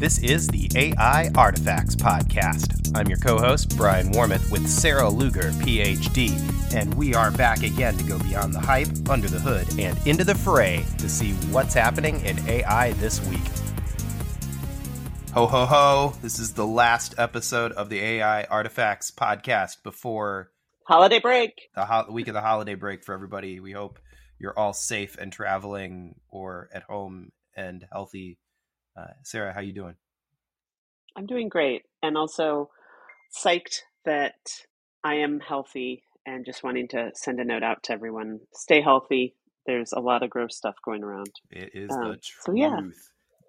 This is the AI Artifacts Podcast. I'm your co host, Brian Warmith, with Sarah Luger, PhD, and we are back again to go beyond the hype, under the hood, and into the fray to see what's happening in AI this week. Ho, ho, ho. This is the last episode of the AI Artifacts Podcast before holiday break. The ho- week of the holiday break for everybody. We hope you're all safe and traveling or at home and healthy uh, Sarah, how you doing? I'm doing great, and also psyched that I am healthy, and just wanting to send a note out to everyone: stay healthy. There's a lot of gross stuff going around. It is um, the truth, so yeah.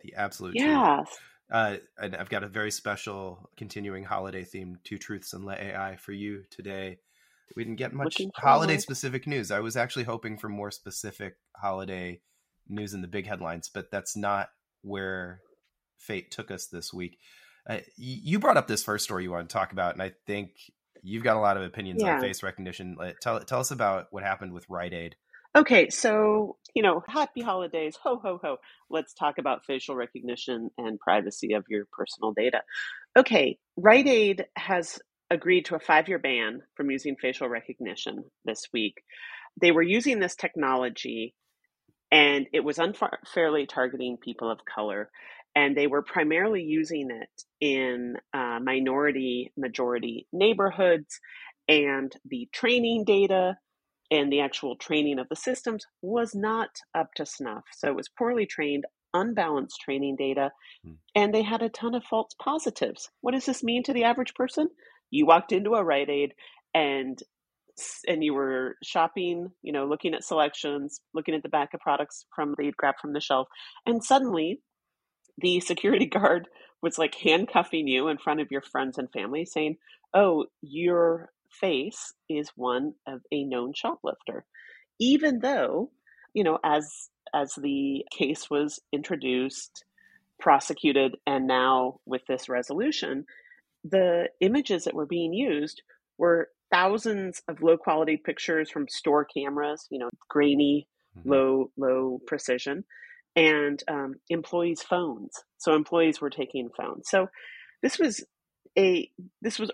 the absolute yeah. truth. Uh, and I've got a very special continuing holiday theme, Two Truths and Let AI for you today. We didn't get much holiday specific news. I was actually hoping for more specific holiday news in the big headlines, but that's not where fate took us this week. Uh, you brought up this first story you want to talk about, and I think you've got a lot of opinions yeah. on face recognition. Tell tell us about what happened with Rite Aid. Okay, so you know, happy holidays, ho ho ho. Let's talk about facial recognition and privacy of your personal data. Okay, Rite Aid has agreed to a five year ban from using facial recognition this week. They were using this technology and it was unfairly targeting people of color. And they were primarily using it in uh, minority majority neighborhoods, and the training data and the actual training of the systems was not up to snuff. So it was poorly trained, unbalanced training data, hmm. and they had a ton of false positives. What does this mean to the average person? You walked into a Rite Aid and and you were shopping, you know, looking at selections, looking at the back of products from that you'd grab from the shelf, and suddenly the security guard was like handcuffing you in front of your friends and family, saying, "Oh, your face is one of a known shoplifter," even though, you know, as as the case was introduced, prosecuted, and now with this resolution, the images that were being used were thousands of low quality pictures from store cameras, you know, grainy, mm-hmm. low, low precision, and um, employees' phones. So employees were taking phones. So this was a this was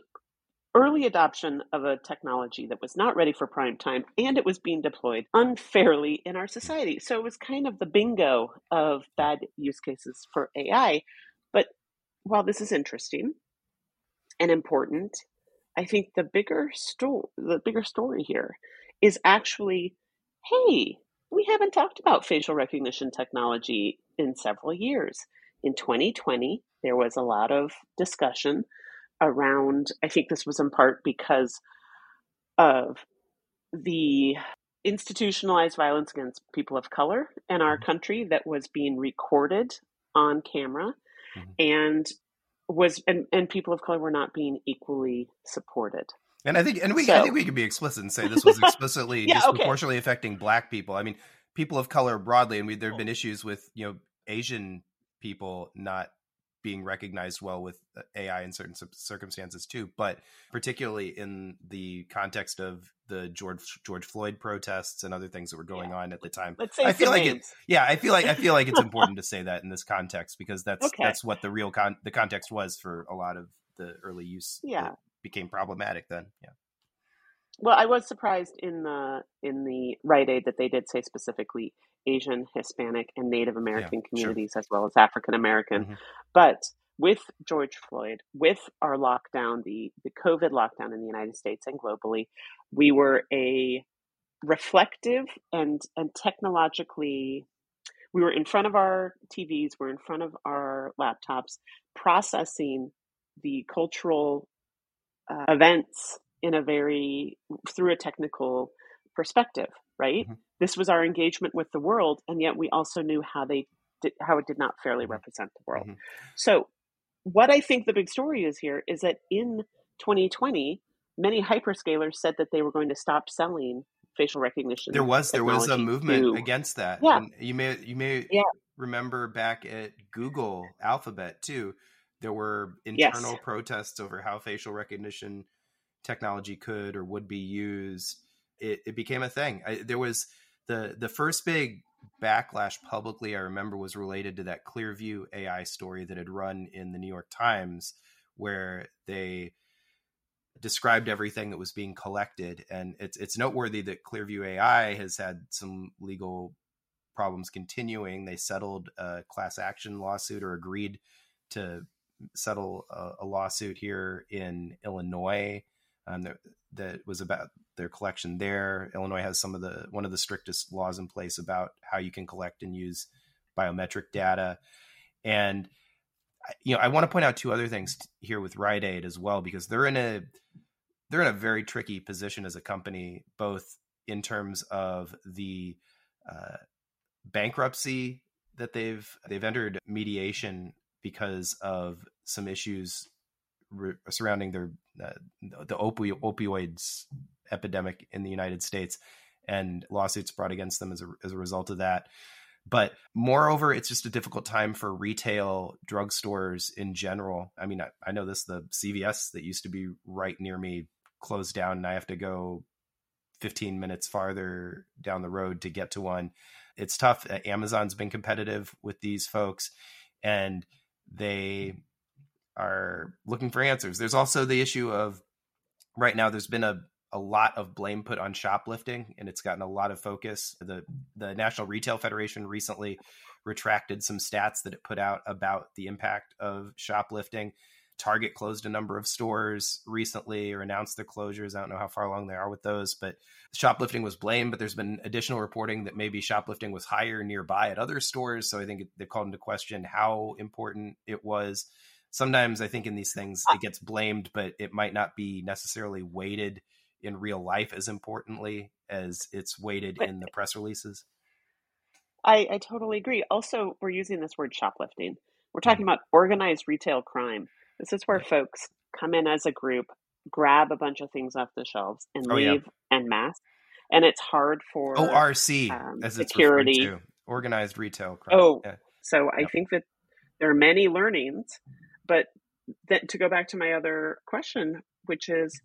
early adoption of a technology that was not ready for prime time and it was being deployed unfairly in our society. So it was kind of the bingo of bad use cases for AI. But while this is interesting and important I think the bigger story, the bigger story here is actually, hey, we haven't talked about facial recognition technology in several years. In 2020, there was a lot of discussion around, I think this was in part because of the institutionalized violence against people of color in our mm-hmm. country that was being recorded on camera. Mm-hmm. And was and, and people of color were not being equally supported. And I think and we so, I think we could be explicit and say this was explicitly yeah, disproportionately okay. affecting black people. I mean, people of color broadly, and we, there have been issues with you know Asian people not being recognized well with uh, AI in certain circumstances too, but particularly in the context of the George George Floyd protests and other things that were going yeah. on at the time. Let's say I feel like names. it. Yeah, I feel like I feel like it's important to say that in this context because that's okay. that's what the real con- the context was for a lot of the early use. Yeah, became problematic then. Yeah. Well, I was surprised in the in the Rite Aid that they did say specifically Asian, Hispanic, and Native American yeah, communities sure. as well as African American. Mm-hmm. But with George Floyd, with our lockdown, the the COVID lockdown in the United States and globally, we were a reflective and and technologically we were in front of our TVs, we're in front of our laptops, processing the cultural uh, events in a very through a technical perspective right mm-hmm. This was our engagement with the world and yet we also knew how they did how it did not fairly mm-hmm. represent the world mm-hmm. so what i think the big story is here is that in 2020 many hyperscalers said that they were going to stop selling facial recognition there was there was a movement to, against that yeah. And you may you may yeah. remember back at google alphabet too there were internal yes. protests over how facial recognition technology could or would be used, it, it became a thing. I, there was the the first big backlash publicly, I remember, was related to that Clearview AI story that had run in the New York Times, where they described everything that was being collected. And it's it's noteworthy that Clearview AI has had some legal problems continuing. They settled a class action lawsuit or agreed to settle a, a lawsuit here in Illinois um, that, that was about their collection there. Illinois has some of the one of the strictest laws in place about how you can collect and use biometric data. And you know, I want to point out two other things here with Rite Aid as well because they're in a they're in a very tricky position as a company, both in terms of the uh, bankruptcy that they've they've entered mediation because of some issues re- surrounding their uh, the opi- opioids epidemic in the United States and lawsuits brought against them as a, as a result of that. But moreover, it's just a difficult time for retail drugstores in general. I mean, I, I know this the CVS that used to be right near me closed down, and I have to go 15 minutes farther down the road to get to one. It's tough. Amazon's been competitive with these folks, and they are looking for answers. There's also the issue of right now. There's been a a lot of blame put on shoplifting, and it's gotten a lot of focus. the The National Retail Federation recently retracted some stats that it put out about the impact of shoplifting. Target closed a number of stores recently or announced their closures. I don't know how far along they are with those, but shoplifting was blamed. But there's been additional reporting that maybe shoplifting was higher nearby at other stores. So I think they called into question how important it was. Sometimes I think in these things uh it gets blamed, but it might not be necessarily weighted in real life as importantly as it's weighted but, in the press releases. I, I totally agree. Also, we're using this word shoplifting. We're talking mm-hmm. about organized retail crime. This is where folks come in as a group, grab a bunch of things off the shelves, and oh, leave yeah. en masse. And it's hard for ORC um, as security, organized retail crime. Oh, yeah. so I think that there are many learnings, but then to go back to my other question, which is,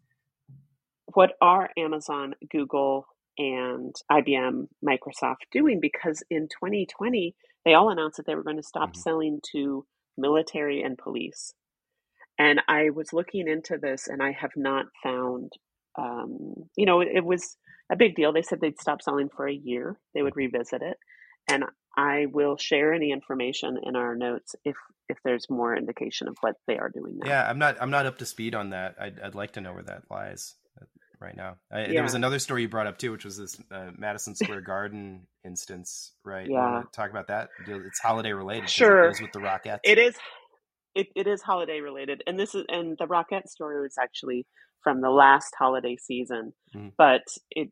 what are Amazon, Google, and IBM, Microsoft doing? Because in 2020, they all announced that they were going to stop mm-hmm. selling to military and police. And I was looking into this and I have not found, um, you know, it, it was a big deal. They said they'd stop selling for a year, they would revisit it. And I will share any information in our notes if if there's more indication of what they are doing now. Yeah, I'm not I'm not up to speed on that. I'd, I'd like to know where that lies right now. I, yeah. There was another story you brought up too, which was this uh, Madison Square Garden instance, right? Yeah. talk about that? It's holiday related. Sure. It with the Rockettes. It is it, it is holiday related, and this is and the Rockette story was actually from the last holiday season, mm. but it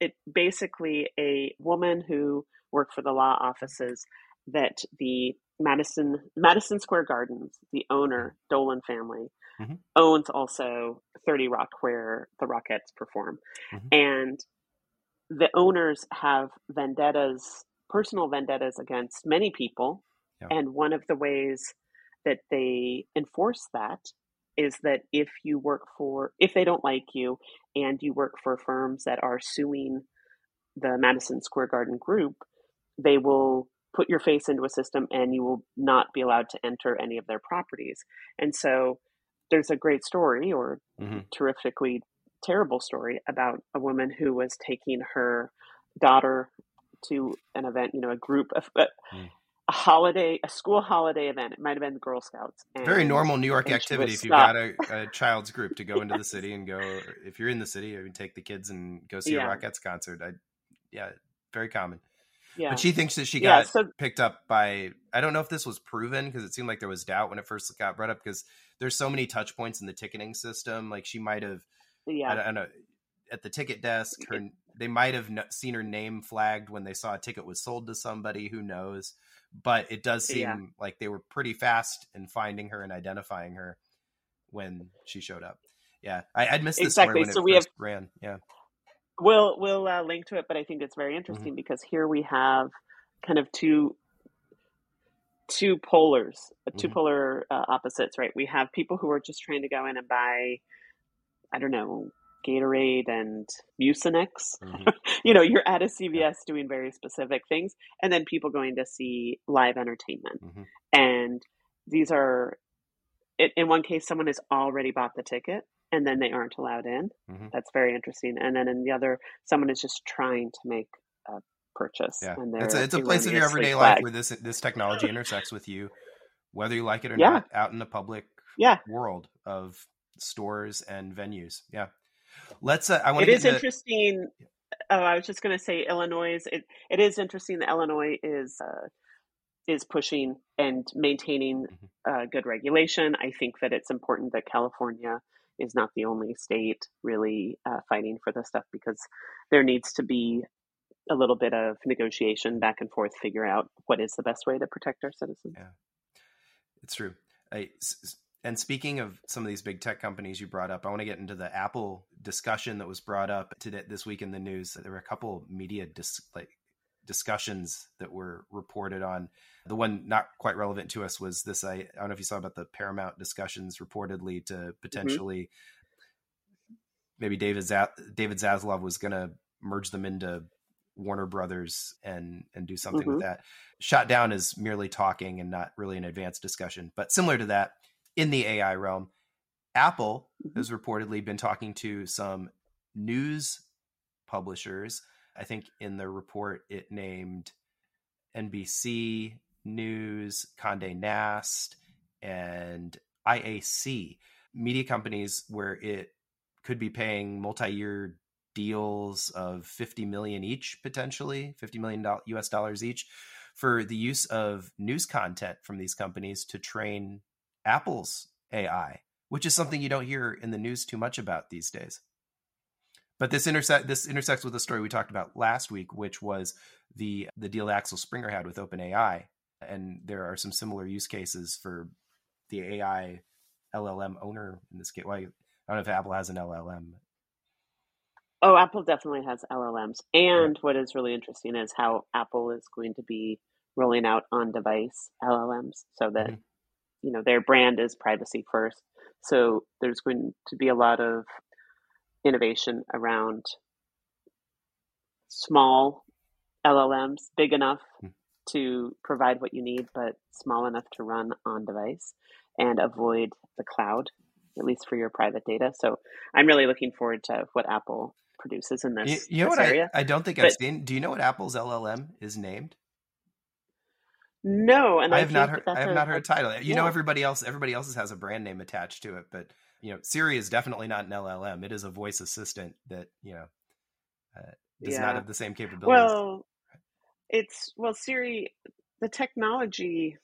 it basically a woman who worked for the law offices that the Madison Madison Square Gardens, the owner mm-hmm. Dolan family, mm-hmm. owns also Thirty Rock, where the Rockettes perform, mm-hmm. and the owners have vendettas, personal vendettas against many people, yeah. and one of the ways that they enforce that is that if you work for if they don't like you and you work for firms that are suing the Madison Square Garden group, they will put your face into a system and you will not be allowed to enter any of their properties. And so there's a great story or mm-hmm. terrifically terrible story about a woman who was taking her daughter to an event, you know, a group of uh, mm a holiday, a school holiday event. It might have been the Girl Scouts. And, Very normal New York activity. If you've got a, a, child's group to go into the city and go, if you're in the city, you take the kids and go see yeah. a Rockettes concert. I, yeah, very common. Yeah. But she thinks that she got yeah, so, picked up by. I don't know if this was proven because it seemed like there was doubt when it first got brought up because there's so many touch points in the ticketing system. Like she might have. Yeah. I, I don't know. At the ticket desk, her they might have seen her name flagged when they saw a ticket was sold to somebody. Who knows? but it does seem yeah. like they were pretty fast in finding her and identifying her when she showed up. Yeah, I, would missed this exactly. when so it we have, ran. Yeah, we'll we'll uh, link to it, but I think it's very interesting mm-hmm. because here we have kind of two two polars, uh, 2 mm-hmm. polar uh, opposites, right? We have people who are just trying to go in and buy, I don't know, Gatorade and Mucinex. Mm-hmm. you know, you're at a CVS doing very specific things, and then people going to see live entertainment. Mm-hmm. And these are, in one case, someone has already bought the ticket and then they aren't allowed in. Mm-hmm. That's very interesting. And then in the other, someone is just trying to make a purchase. Yeah, it's a, it's a place of your everyday life where this this technology intersects with you, whether you like it or yeah. not, out in the public yeah. world of stores and venues. Yeah. Let's. Uh, I want. It is into... interesting. Oh, I was just going to say Illinois. Is, It it is interesting that Illinois is uh, is pushing and maintaining mm-hmm. uh, good regulation. I think that it's important that California is not the only state really uh, fighting for this stuff because there needs to be a little bit of negotiation back and forth, figure out what is the best way to protect our citizens. Yeah, it's true. I, and speaking of some of these big tech companies you brought up, I want to get into the Apple discussion that was brought up today this week in the news. There were a couple media dis, like discussions that were reported on. The one not quite relevant to us was this. I, I don't know if you saw about the Paramount discussions reportedly to mm-hmm. potentially mm-hmm. maybe David David Zaslav was going to merge them into Warner Brothers and and do something mm-hmm. with that. Shot down is merely talking and not really an advanced discussion. But similar to that, in the AI realm, Apple mm-hmm. has reportedly been talking to some news publishers. I think in the report it named NBC News, Condé Nast, and IAC, media companies where it could be paying multi-year deals of 50 million each potentially 50 million US dollars each for the use of news content from these companies to train Apple's AI, which is something you don't hear in the news too much about these days. But this intersect this intersects with a story we talked about last week, which was the the deal Axel Springer had with OpenAI, and there are some similar use cases for the AI LLM owner in this case. Well, I don't know if Apple has an LLM. Oh, Apple definitely has LLMs. And what is really interesting is how Apple is going to be rolling out on device LLMs so that mm-hmm you know their brand is privacy first so there's going to be a lot of innovation around small llms big enough hmm. to provide what you need but small enough to run on device and avoid the cloud at least for your private data so i'm really looking forward to what apple produces in this, you, you know this what area. I, I don't think but, I've seen. Do you know what Apple's LLM is named? No, and I have not heard. I have a, not heard a title. You yeah. know, everybody else, everybody else's has a brand name attached to it, but you know, Siri is definitely not an LLM. It is a voice assistant that you know uh, does yeah. not have the same capabilities. Well, it's well, Siri, the technology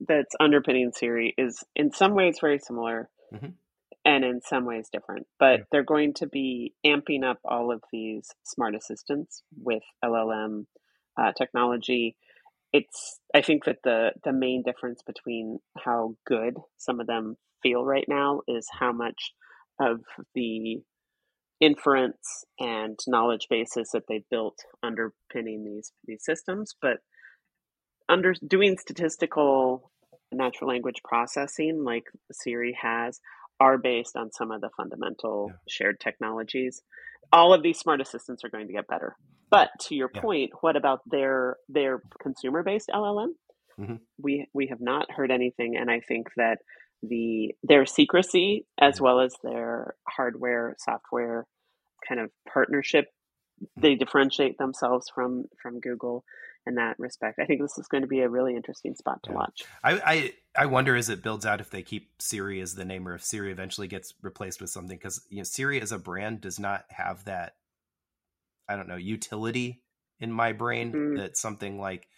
that's underpinning Siri is in some ways very similar. Mm-hmm. And in some ways different, but yeah. they're going to be amping up all of these smart assistants with LLM uh, technology it's I think that the the main difference between how good some of them feel right now is how much of the inference and knowledge bases that they've built underpinning these these systems but under doing statistical natural language processing like Siri has are based on some of the fundamental yeah. shared technologies all of these smart assistants are going to get better. But to your yeah. point, what about their their consumer based LLM? Mm-hmm. We we have not heard anything, and I think that the their secrecy as mm-hmm. well as their hardware software kind of partnership they differentiate themselves from from Google in that respect. I think this is going to be a really interesting spot to yeah. watch. I, I, I wonder as it builds out if they keep Siri as the name or if Siri eventually gets replaced with something because you know Siri as a brand does not have that I don't know utility in my brain mm-hmm. that something like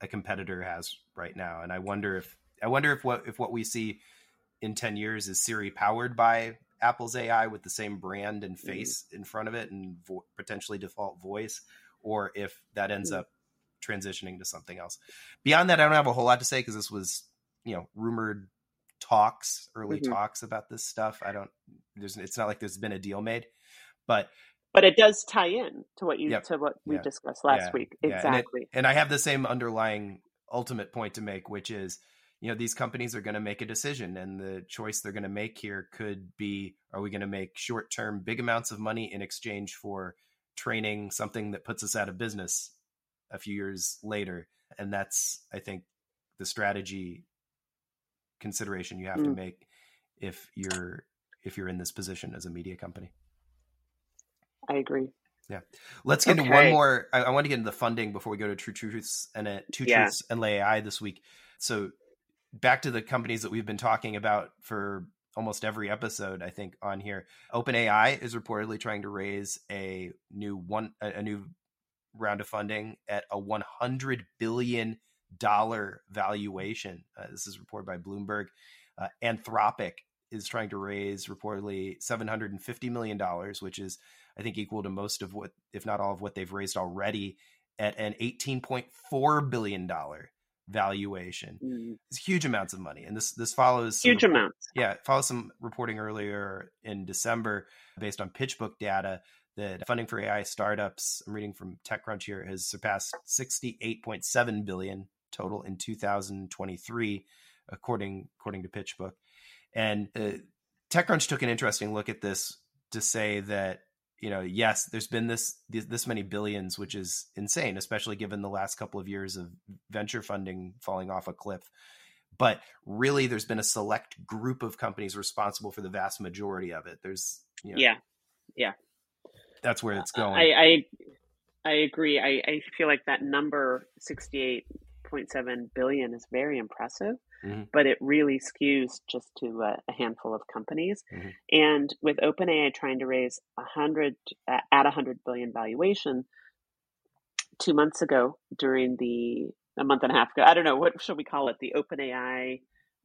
a competitor has right now, and I wonder if I wonder if what if what we see in ten years is Siri powered by Apple's AI with the same brand and mm-hmm. face mm-hmm. in front of it and vo- potentially default voice, or if that ends mm-hmm. up transitioning to something else. Beyond that, I don't have a whole lot to say because this was, you know, rumored talks, early mm-hmm. talks about this stuff. I don't. There's. It's not like there's been a deal made, but but it does tie in to what you yep. to what we yeah. discussed last yeah. week exactly yeah. And, it, and, i have the same underlying ultimate point to make which is you know these companies are going to make a decision and the choice they're going to make here could be are we going to make short term big amounts of money in exchange for training something that puts us out of business a few years later and that's i think the strategy consideration you have mm. to make if you're if you're in this position as a media company i agree yeah let's get okay. into one more I, I, want to get into the funding before we go to true truths and uh, two yeah. truths and lay ai this week so back to the companies that we've been talking about for almost every episode i think on here. Openai is reportedly trying to raise a new one a new round of funding at a 100 billion dollar valuation. Uh, this is reported by bloomberg. Uh, anthropic is trying to raise reportedly 750 million dollars which is i think equal to most of what if not all of what they've raised already at an 18.4 billion dollar valuation. Mm. It's huge amounts of money, and this this follows huge some, amounts. Yeah, it follows some reporting earlier in December based on PitchBook data that funding for AI startups. I'm reading from TechCrunch here has surpassed 68.7 billion total in 2023, according according to PitchBook. And uh, TechCrunch took an interesting look at this to say that you know, yes, there's been this, this, many billions, which is insane, especially given the last couple of years of venture funding falling off a cliff. But really, there's been a select group of companies responsible for the vast majority of it. There's, you know, yeah, yeah, that's where it's going. I I, I agree. I, I feel like that number sixty eight point seven billion is very impressive mm-hmm. but it really skews just to a, a handful of companies. Mm-hmm. And with OpenAI trying to raise a hundred uh, at a hundred billion valuation two months ago during the a month and a half ago, I don't know what should we call it, the OpenAI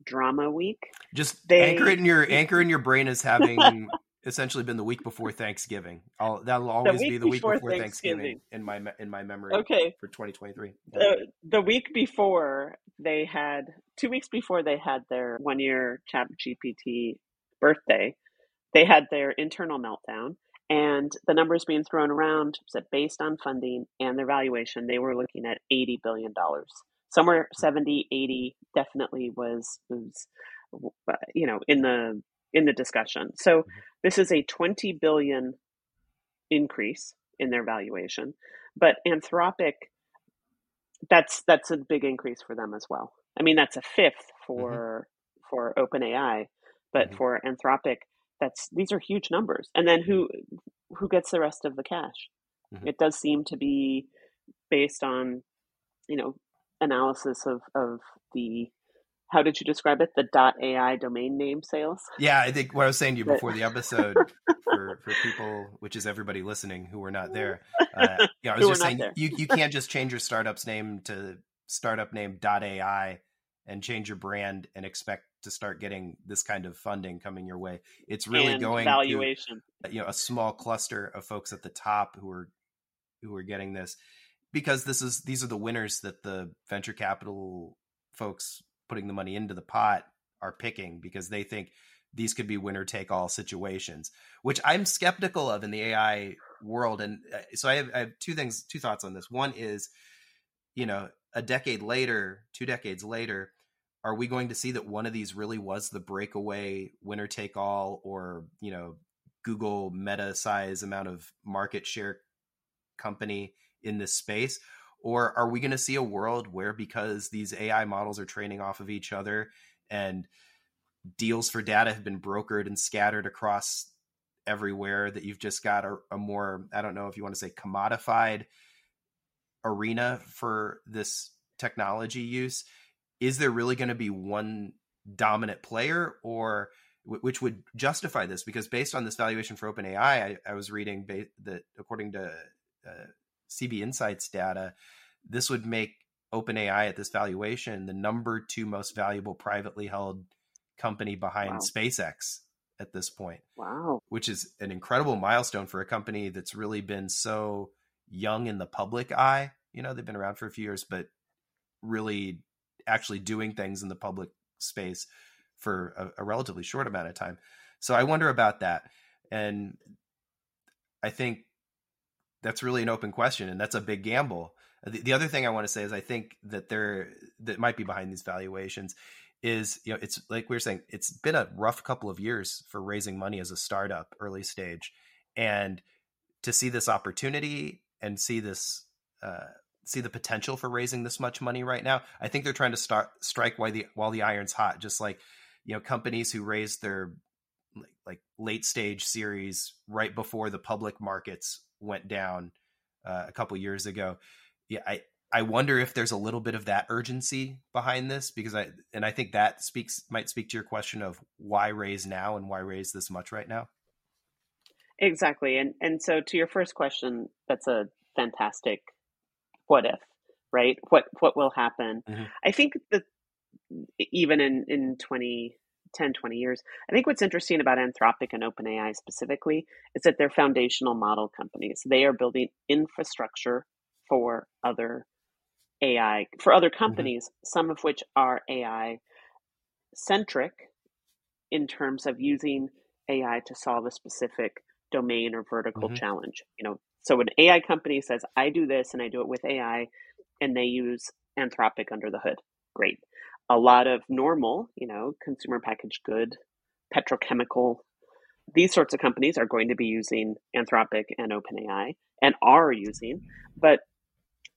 drama week. Just they, anchor it in your anchor in your brain as having essentially been the week before Thanksgiving. I'll, that'll always the be the week before, before Thanksgiving. Thanksgiving. in my in my memory. Okay, for 2023. The the week before they had two weeks before they had their one year Chat GPT birthday, they had their internal meltdown. And the numbers being thrown around that based on funding and their valuation, they were looking at $80 billion. Somewhere 70, 80 definitely was, was uh, you know, in the in the discussion. So mm-hmm. this is a 20 billion increase in their valuation, but Anthropic that's that's a big increase for them as well. I mean, that's a fifth mm-hmm. for mm-hmm. for OpenAI, but mm-hmm. for Anthropic, that's these are huge numbers. And then who who gets the rest of the cash? Mm-hmm. It does seem to be based on you know analysis of of the how did you describe it? The .ai domain name sales. Yeah, I think what I was saying to you before the episode for, for people, which is everybody listening who were not there. Uh, yeah, I was just saying you you can't just change your startup's name to startup name .ai and change your brand and expect to start getting this kind of funding coming your way. It's really and going valuation. To, you know, a small cluster of folks at the top who are who are getting this because this is these are the winners that the venture capital folks putting the money into the pot are picking because they think these could be winner take all situations, which I'm skeptical of in the AI world. And uh, so I have, I have two things, two thoughts on this. One is, you know, a decade later, two decades later, are we going to see that one of these really was the breakaway winner take all or, you know, Google meta size amount of market share company in this space? Or are we going to see a world where because these AI models are training off of each other and deals for data have been brokered and scattered across everywhere, that you've just got a, a more, I don't know if you want to say commodified arena for this technology use? Is there really going to be one dominant player or which would justify this because based on this valuation for OpenAI, I, I was reading ba- that according to uh, CB Insights data, this would make OpenAI at this valuation the number two most valuable privately held company behind wow. SpaceX at this point. Wow. Which is an incredible milestone for a company that's really been so young in the public eye. You know, they've been around for a few years, but really actually doing things in the public space for a, a relatively short amount of time. So I wonder about that. And I think that's really an open question and that's a big gamble. The, the other thing I want to say is I think that there that might be behind these valuations is you know it's like we were saying it's been a rough couple of years for raising money as a startup early stage and to see this opportunity and see this uh, see the potential for raising this much money right now i think they're trying to start strike while the while the iron's hot just like you know companies who raised their like, like late stage series right before the public markets went down uh, a couple years ago yeah i I wonder if there's a little bit of that urgency behind this because I and I think that speaks might speak to your question of why raise now and why raise this much right now. Exactly. And and so to your first question, that's a fantastic what if, right? What what will happen? Mm-hmm. I think that even in in 20 10 20 years i think what's interesting about anthropic and openai specifically is that they're foundational model companies they are building infrastructure for other AI for other mm-hmm. companies, mm-hmm. some of which are AI centric in terms of using AI to solve a specific domain or vertical mm-hmm. challenge. You know, so an AI company says, I do this and I do it with AI, and they use Anthropic under the hood. Great. A lot of normal, you know, consumer packaged good, petrochemical, these sorts of companies are going to be using Anthropic and OpenAI and are using, but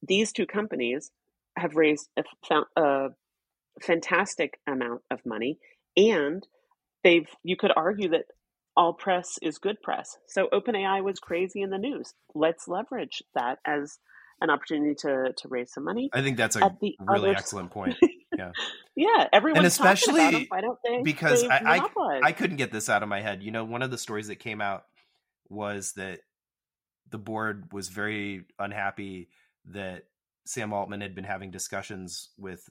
these two companies have raised a, a fantastic amount of money and they've you could argue that all press is good press. So openai was crazy in the news. Let's leverage that as an opportunity to to raise some money. I think that's a really other... excellent point yeah yeah everyone and especially why don't they because I, I i couldn't get this out of my head you know one of the stories that came out was that the board was very unhappy that Sam Altman had been having discussions with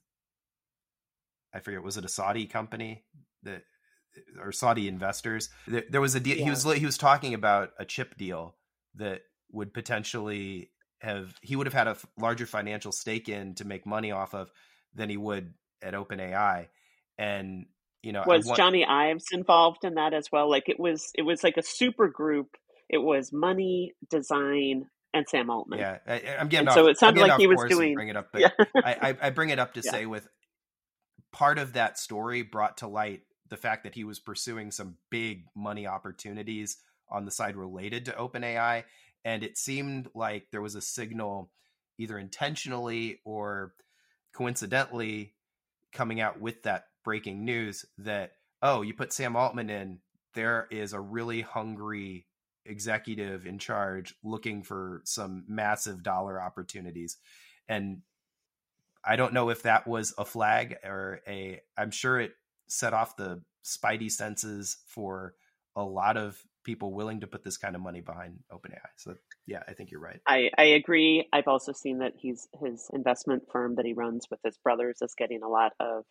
I forget was it a Saudi company that or Saudi investors. There, there was a deal. Yeah. He was he was talking about a chip deal that would potentially have he would have had a larger financial stake in to make money off of than he would at OpenAI. And you know, was want, Jony Ives involved in that as well? Like it was it was like a super group. It was money, design, and Sam Altman. Yeah, I, am getting. Off, so it sounded like he was doing. Bring it up, but yeah. I, I, bring it up to yeah. say with part of that story brought to light the fact that he was pursuing some big money opportunities on the side related to OpenAI, and it seemed like there was a signal, either intentionally or coincidentally, coming out with that breaking news that oh, you put Sam Altman in, there is a really hungry executive in charge looking for some massive dollar opportunities. And i don't know if that was a flag or a i'm sure it set off the spidey senses for a lot of people willing to put this kind of money behind openai so yeah i think you're right i i agree i've also seen that he's his investment firm that he runs with his brothers is getting a lot of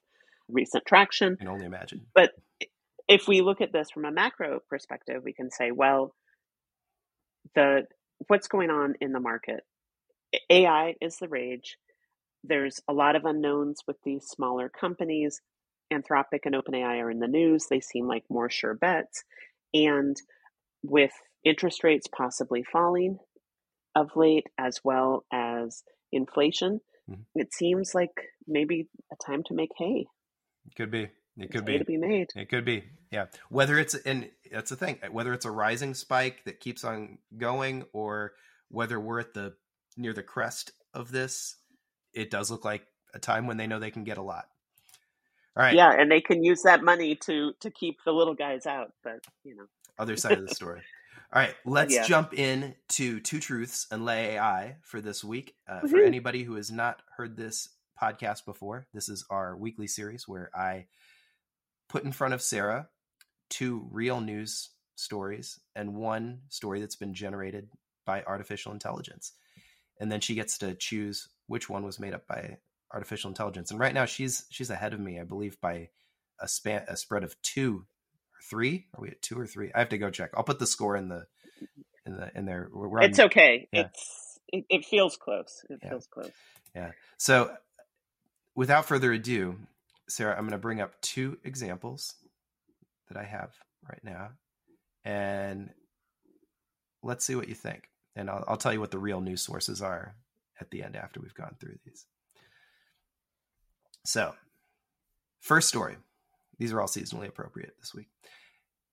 recent traction I can only imagine but if we look at this from a macro perspective we can say well the what's going on in the market. AI is the rage. There's a lot of unknowns with these smaller companies. Anthropic and OpenAI are in the news. They seem like more sure bets. And with interest rates possibly falling of late, as well as inflation, mm-hmm. it seems like maybe a time to make hay. Could be. It could be to be made. It could be, yeah. Whether it's and that's the thing. Whether it's a rising spike that keeps on going, or whether we're at the near the crest of this, it does look like a time when they know they can get a lot. All right. Yeah, and they can use that money to to keep the little guys out. But you know, other side of the story. All right, let's yeah. jump in to two truths and lay AI for this week. Uh, for anybody who has not heard this podcast before, this is our weekly series where I put in front of Sarah two real news stories and one story that's been generated by artificial intelligence. And then she gets to choose which one was made up by artificial intelligence. And right now she's she's ahead of me, I believe, by a span a spread of two three. Are we at two or three? I have to go check. I'll put the score in the in the in there. We're it's on, okay. Yeah. It's it, it, feels close. It yeah. feels close. Yeah. So without further ado, Sarah, I'm going to bring up two examples that I have right now, and let's see what you think. And I'll, I'll tell you what the real news sources are at the end after we've gone through these. So, first story. These are all seasonally appropriate this week.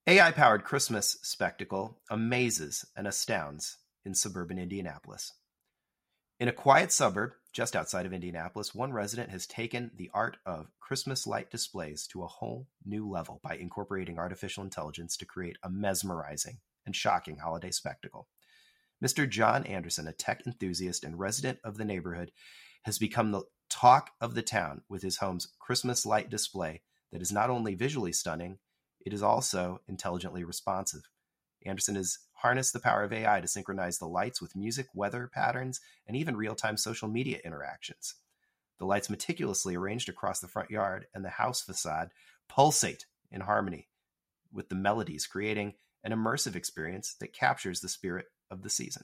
AI powered Christmas spectacle amazes and astounds in suburban Indianapolis. In a quiet suburb just outside of Indianapolis, one resident has taken the art of Christmas light displays to a whole new level by incorporating artificial intelligence to create a mesmerizing and shocking holiday spectacle. Mr. John Anderson, a tech enthusiast and resident of the neighborhood, has become the talk of the town with his home's Christmas light display that is not only visually stunning, it is also intelligently responsive. Anderson has harnessed the power of AI to synchronize the lights with music, weather patterns, and even real time social media interactions. The lights meticulously arranged across the front yard and the house facade pulsate in harmony with the melodies, creating an immersive experience that captures the spirit of the season.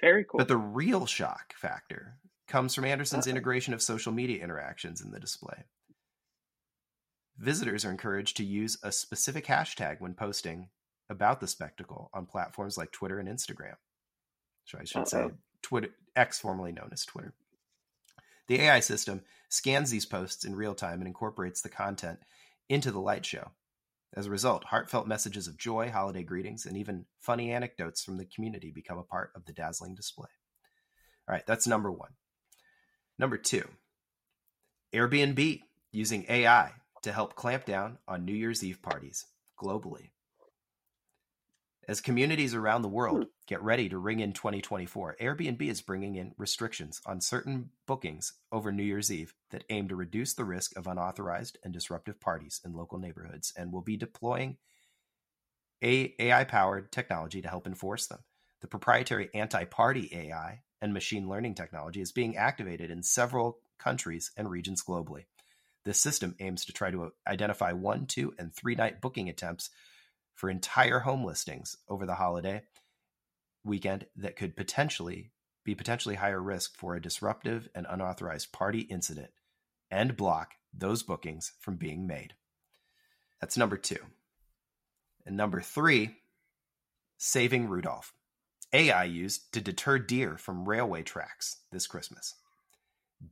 Very cool. But the real shock factor comes from Anderson's integration of social media interactions in the display. Visitors are encouraged to use a specific hashtag when posting about the spectacle on platforms like Twitter and Instagram. So I should Uh-oh. say Twitter X formerly known as Twitter. The AI system scans these posts in real time and incorporates the content into the light show. As a result, heartfelt messages of joy, holiday greetings, and even funny anecdotes from the community become a part of the dazzling display. All right, that's number one. Number two, Airbnb using AI to help clamp down on New Year's Eve parties globally. As communities around the world hmm. get ready to ring in 2024, Airbnb is bringing in restrictions on certain bookings over New Year's Eve that aim to reduce the risk of unauthorized and disruptive parties in local neighborhoods and will be deploying AI powered technology to help enforce them. The proprietary anti party AI and machine learning technology is being activated in several countries and regions globally. This system aims to try to uh, identify one, two, and three night booking attempts for entire home listings over the holiday weekend that could potentially be potentially higher risk for a disruptive and unauthorized party incident and block those bookings from being made. That's number two. And number three, saving Rudolph. AI used to deter deer from railway tracks this Christmas.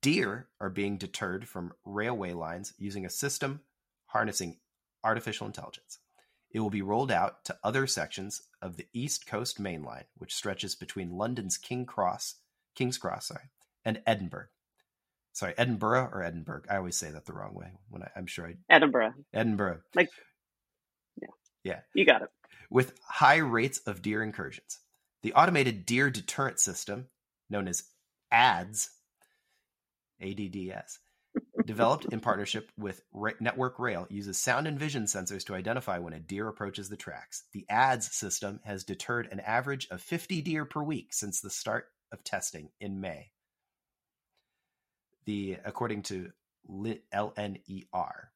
Deer are being deterred from railway lines using a system harnessing artificial intelligence. It will be rolled out to other sections of the East Coast Main Line, which stretches between London's King Cross, King's Cross, sorry, and Edinburgh. Sorry, Edinburgh or Edinburgh. I always say that the wrong way when I, am sure I Edinburgh. Edinburgh. Like, yeah, yeah, you got it. With high rates of deer incursions, the automated deer deterrent system, known as ADS, ADDS, developed in partnership with Network Rail, uses sound and vision sensors to identify when a deer approaches the tracks. The ADS system has deterred an average of 50 deer per week since the start of testing in May. The according to LNER,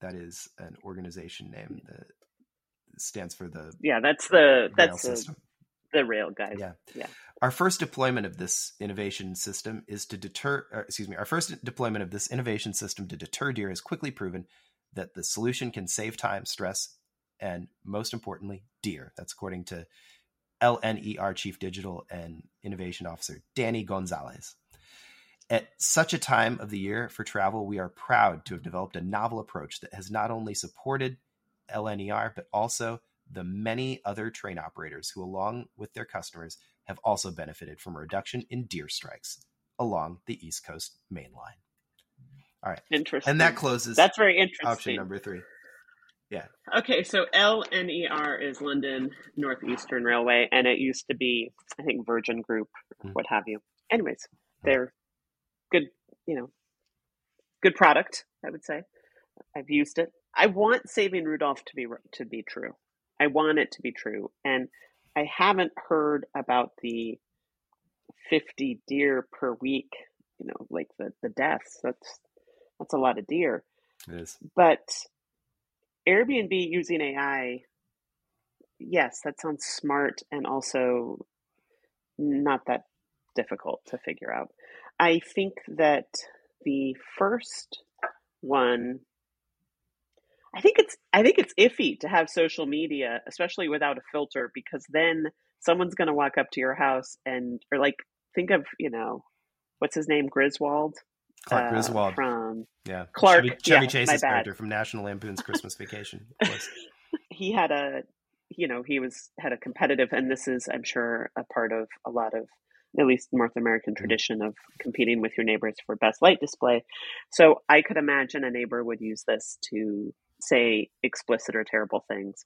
that is an organization name hmm. that stands for the yeah that's the that's. The, the rail guys yeah yeah our first deployment of this innovation system is to deter, uh, excuse me, our first deployment of this innovation system to deter deer has quickly proven that the solution can save time, stress, and most importantly, deer. That's according to LNER Chief Digital and Innovation Officer Danny Gonzalez. At such a time of the year for travel, we are proud to have developed a novel approach that has not only supported LNER, but also the many other train operators who, along with their customers, have also benefited from a reduction in deer strikes along the East Coast main line. All right. Interesting. And that closes That's very interesting. Option number three. Yeah. Okay, so LNER is London Northeastern Railway, and it used to be, I think, Virgin Group, mm-hmm. what have you. Anyways, they're good, you know, good product, I would say. I've used it. I want Saving Rudolph to be to be true. I want it to be true, and I haven't heard about the 50 deer per week, you know, like the, the deaths. That's that's a lot of deer. It is. But Airbnb using AI, yes, that sounds smart and also not that difficult to figure out. I think that the first one I think it's I think it's iffy to have social media, especially without a filter, because then someone's going to walk up to your house and or like think of you know what's his name Griswold Clark uh, Griswold from yeah Clark Chevy, Chevy yeah, Chase's character from National Lampoon's Christmas Vacation. he had a you know he was had a competitive and this is I'm sure a part of a lot of at least North American mm-hmm. tradition of competing with your neighbors for best light display. So I could imagine a neighbor would use this to say explicit or terrible things.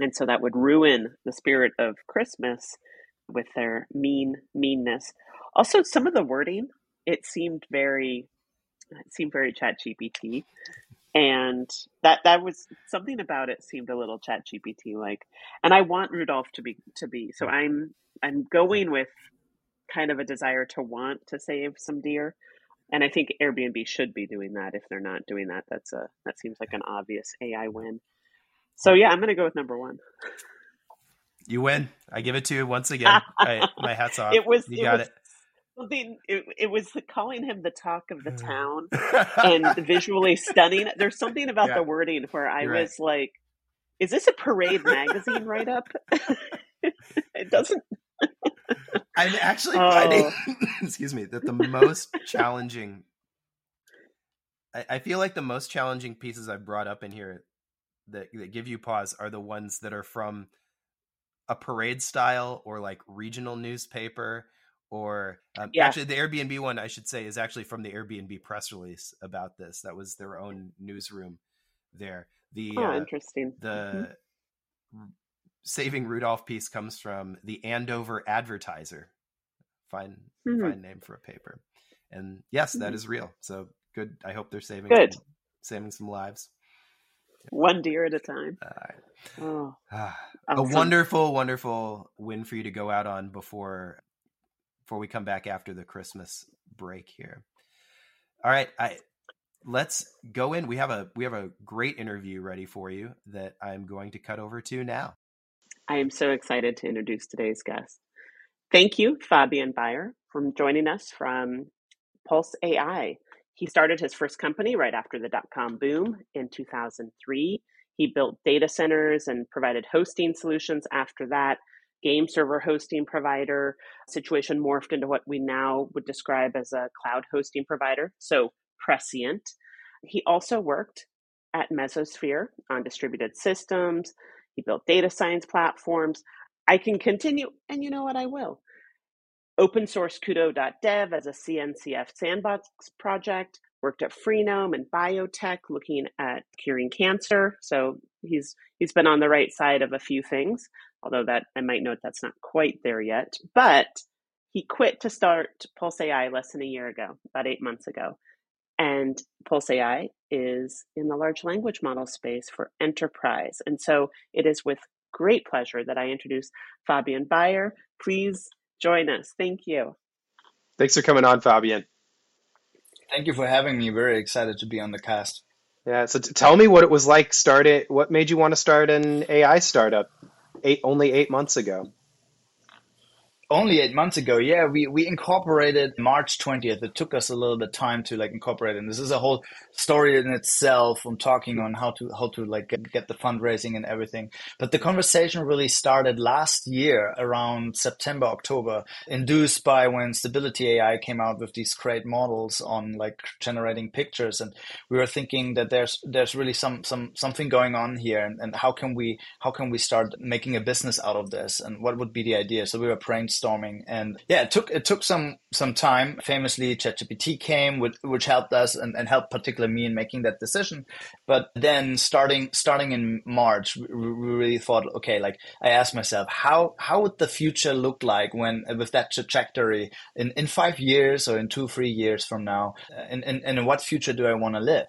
And so that would ruin the spirit of Christmas with their mean meanness. Also, some of the wording, it seemed very, it seemed very chat GPT. And that that was something about it seemed a little chat GPT like. And I want Rudolph to be to be. So I'm I'm going with kind of a desire to want to save some deer. And I think Airbnb should be doing that. If they're not doing that, that's a that seems like an obvious AI win. So yeah, I'm going to go with number one. You win. I give it to you once again. I, my hat's off. It was. You it got was, it. Something. It, it was calling him the talk of the town and visually stunning. There's something about yeah. the wording where I You're was right. like, "Is this a Parade magazine write up?" it doesn't. I'm actually oh. finding, excuse me, that the most challenging. I, I feel like the most challenging pieces I've brought up in here that, that give you pause are the ones that are from a parade style or like regional newspaper or um, yeah. actually the Airbnb one I should say is actually from the Airbnb press release about this. That was their own newsroom there. The oh, uh, interesting. The mm-hmm. Saving Rudolph piece comes from the Andover Advertiser. Fine, mm-hmm. fine name for a paper. And yes, that mm-hmm. is real. So good. I hope they're saving good. Some, saving some lives. One deer at a time. Oh, awesome. A wonderful, wonderful win for you to go out on before before we come back after the Christmas break here. All right, I let's go in. We have a we have a great interview ready for you that I'm going to cut over to now. I am so excited to introduce today's guest. Thank you, Fabian Baier, for joining us from Pulze AI. He started his first company right after the dot com boom in 2003. He built data centers and provided hosting solutions after that. Game server hosting provider situation morphed into what we now would describe as a cloud hosting provider, so Prescient. He also worked at Mesosphere on distributed systems. He built data science platforms. I can continue, and you know what? I will. Open source Kudo.dev as a CNCF sandbox project, worked at Freenome and biotech looking at curing cancer. So he's he's been on the right side of a few things, although that I might note that's not quite there yet. But he quit to start Pulze AI less than a year ago, about eight months ago. And Pulze AI is in the large language model space for enterprise. And so it is with great pleasure that I introduce Fabian Baier. Please join us. Thank you. Thanks for coming on, Fabian. Thank you for having me. Very excited to be on the cast. Yeah. So t- tell me what it was like. Started. What made you want to start an AI startup? Eight only eight months ago only eight months ago yeah we we incorporated march 20th it took us a little bit time to like incorporate and this is a whole story in itself from talking on how to how to like get, get the fundraising and everything. But the conversation really started last year around september october induced by when stability ai came out with these great models on like generating pictures. And we were thinking that there's there's really some some something going on here and, and how can we how can we start making a business out of this and what would be the idea? So we were brainstorming brainstorming. And yeah, it took it took some some time. Famously, ChatGPT came, which, which helped us and, and helped particularly me in making that decision. But then starting starting in March, we, we really thought, okay, like I asked myself, how how would the future look like when with that trajectory in, in five years or in two three years from now, and and, and in what future do I want to live?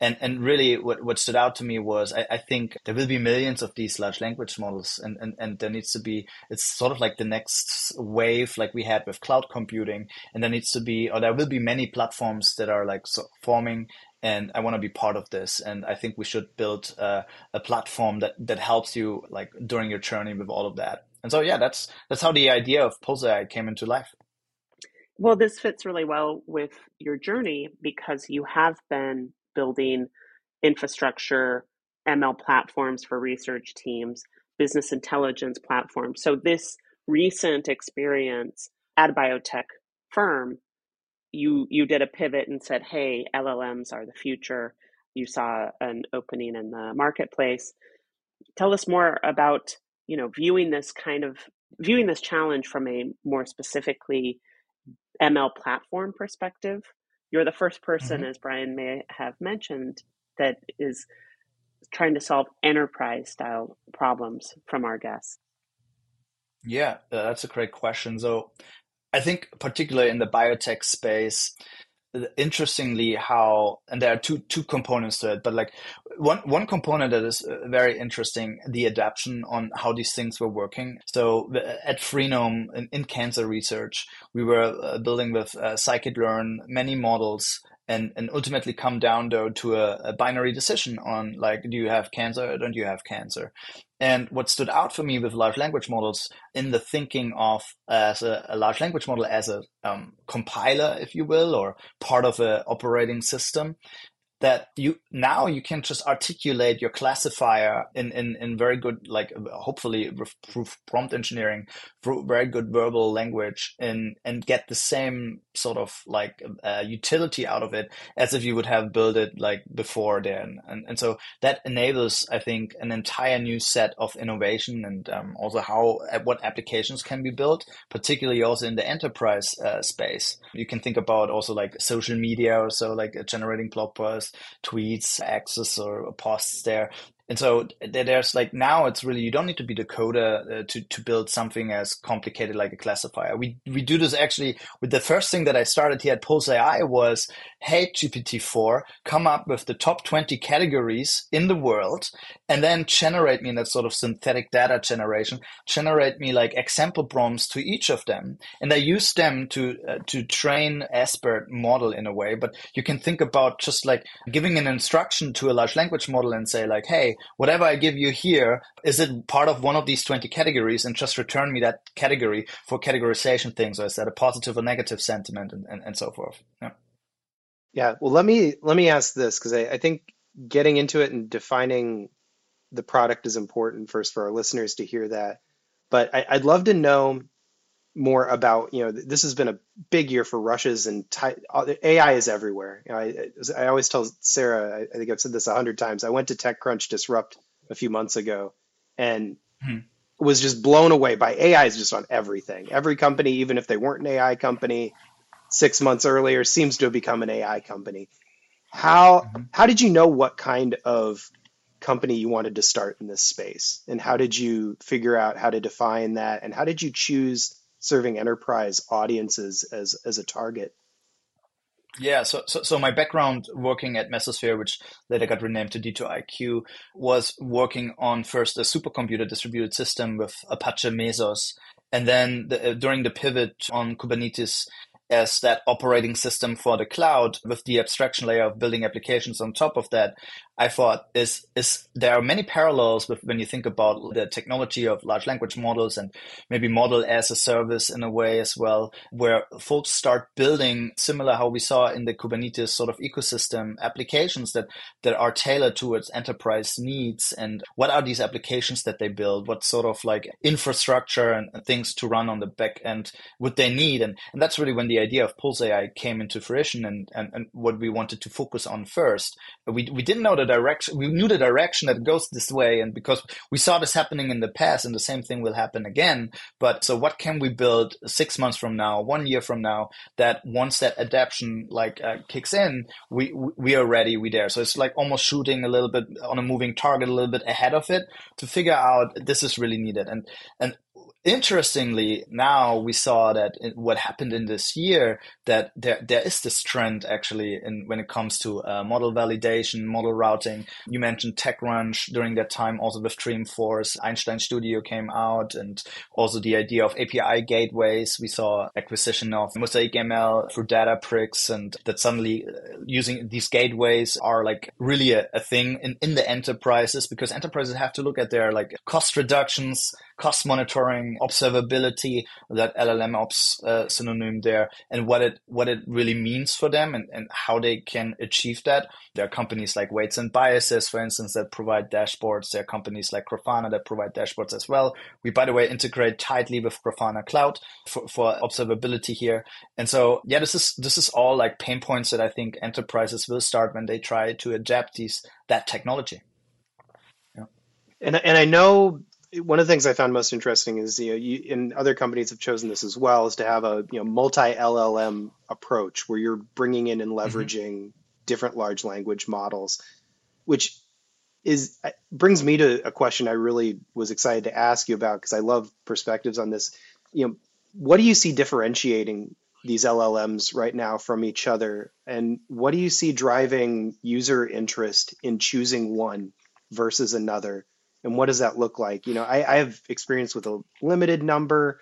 And and really what, what stood out to me was I, I, think there will be millions of these large language models and, and and there needs to be it's sort of like the next wave like we had with cloud computing and there needs to be or there will be many platforms that are like so forming and I want to be part of this. And I think we should build uh, a platform that that helps you like during your journey with all of that. And so yeah that's that's how the idea of Pulze AI came into life. Well this fits really well with your journey because you have been building infrastructure, ML platforms for research teams, business intelligence platforms. So this recent experience at a biotech firm, you you did a pivot and said, "Hey, LLMs are the future." You saw an opening in the marketplace. Tell us more about you know viewing this kind of viewing this challenge from a more specifically ML platform perspective. You're the first person, mm-hmm. as Brian may have mentioned, that is trying to solve enterprise style problems from our guests. Yeah, that's a great question. So I think particularly in the biotech space, interestingly how and there are two two components to it but like one one component that is uh, very interesting the adaptation on how these things were working. So at freenome in, in cancer research we were uh, building with uh, scikit-learn many models and and ultimately come down though to a, a, binary decision on like do you have cancer or don't you have cancer? And what stood out for me with large language models in the thinking of as a, a large language model as a um, compiler if you will or part of an operating system that you now you can just articulate your classifier in, in, in very good like hopefully proof prompt engineering through very good verbal language and and get the same sort of like uh, utility out of it as if you would have built it like before then. And, and so that enables i think an entire new set of innovation and um, also how what applications can be built particularly also in the enterprise uh, space. You can think about also like social media or so like generating blog posts tweets access or posts there and so there's like now it's really you don't need to be the coder uh, to to build something as complicated like a classifier. We we do this actually with the first thing that I started here at Pulze AI was hey GPT-4 come up with the top 20 categories in the world and then generate me in that sort of synthetic data generation generate me like example prompts to each of them and I use them to uh, to train Aspert model in a way but you can think about just like giving an instruction to a large language model and say like hey whatever I give you here, is it part of one of these 20 categories and just return me that category for categorization things? Or is that a positive or negative sentiment and, and, and so forth? Yeah. Yeah. Well, let me, let me ask this because I, I think getting into it and defining the product is important first for our listeners to hear that. But I, would love to know more about you know this has been a big year for rushes and ty- AI is everywhere. You know, I, I always tell Sarah, I, think I've said this a hundred times. I went to TechCrunch Disrupt a few months ago, and hmm. was just blown away by AI is just on everything. Every company, even if they weren't an AI company, six months earlier seems to have become an AI company. How mm-hmm. how did you know what kind of company you wanted to start in this space, and how did you figure out how to define that, and how did you choose serving enterprise audiences as as a target? Yeah, so, so so my background working at Mesosphere, which later got renamed to D2IQ, was working on first a supercomputer distributed system with Apache Mesos, and then the, uh, during the pivot on Kubernetes as that operating system for the cloud with the abstraction layer of building applications on top of that, I thought is is there are many parallels with when you think about the technology of large language models and maybe model as a service in a way as well, where folks start building similar how we saw in the Kubernetes sort of ecosystem applications that that are tailored towards enterprise needs. And what are these applications that they build, what sort of like infrastructure and things to run on the back end would they need? And, and that's really when the idea of Pulze AI came into fruition and, and, and what we wanted to focus on first. We, we didn't know that direction. We knew the direction that goes this way, and because we saw this happening in the past, and the same thing will happen again. But so, what can we build six months from now, one year from now, that once that adaptation like uh, kicks in, we we are ready, we there. So it's like almost shooting a little bit on a moving target, a little bit ahead of it to figure out this is really needed. And and interestingly, now we saw that what happened in this year that there there is this trend actually in when it comes to uh, model validation, model routing. You mentioned TechCrunch during that time, also with Dreamforce, Einstein Studio came out, and also the idea of API gateways. We saw acquisition of Mosaic ML through Databricks, and that suddenly uh, using these gateways are like really a, a thing in, in the enterprises because enterprises have to look at their like cost reductions cost monitoring, observability, that LLM ops uh, synonym there, and what it what it really means for them and, and how they can achieve that. There are companies like Weights and Biases, for instance, that provide dashboards. There are companies like Grafana that provide dashboards as well. We, by the way, integrate tightly with Grafana Cloud for, for observability here. And so, yeah, this is this is all like pain points that I think enterprises will start when they try to adapt these that technology. Yeah. And and I know one of the things I found most interesting is you know you, and other companies have chosen this as well is to have a you know multi LLM approach where you're bringing in and mm-hmm. leveraging mm-hmm. different large language models, which is brings me to a question I really was excited to ask you about because I love perspectives on this. You know, what do you see differentiating these LLMs right now from each other, and what do you see driving user interest in choosing one versus another? And what does that look like? You know, I, I have experience with a limited number,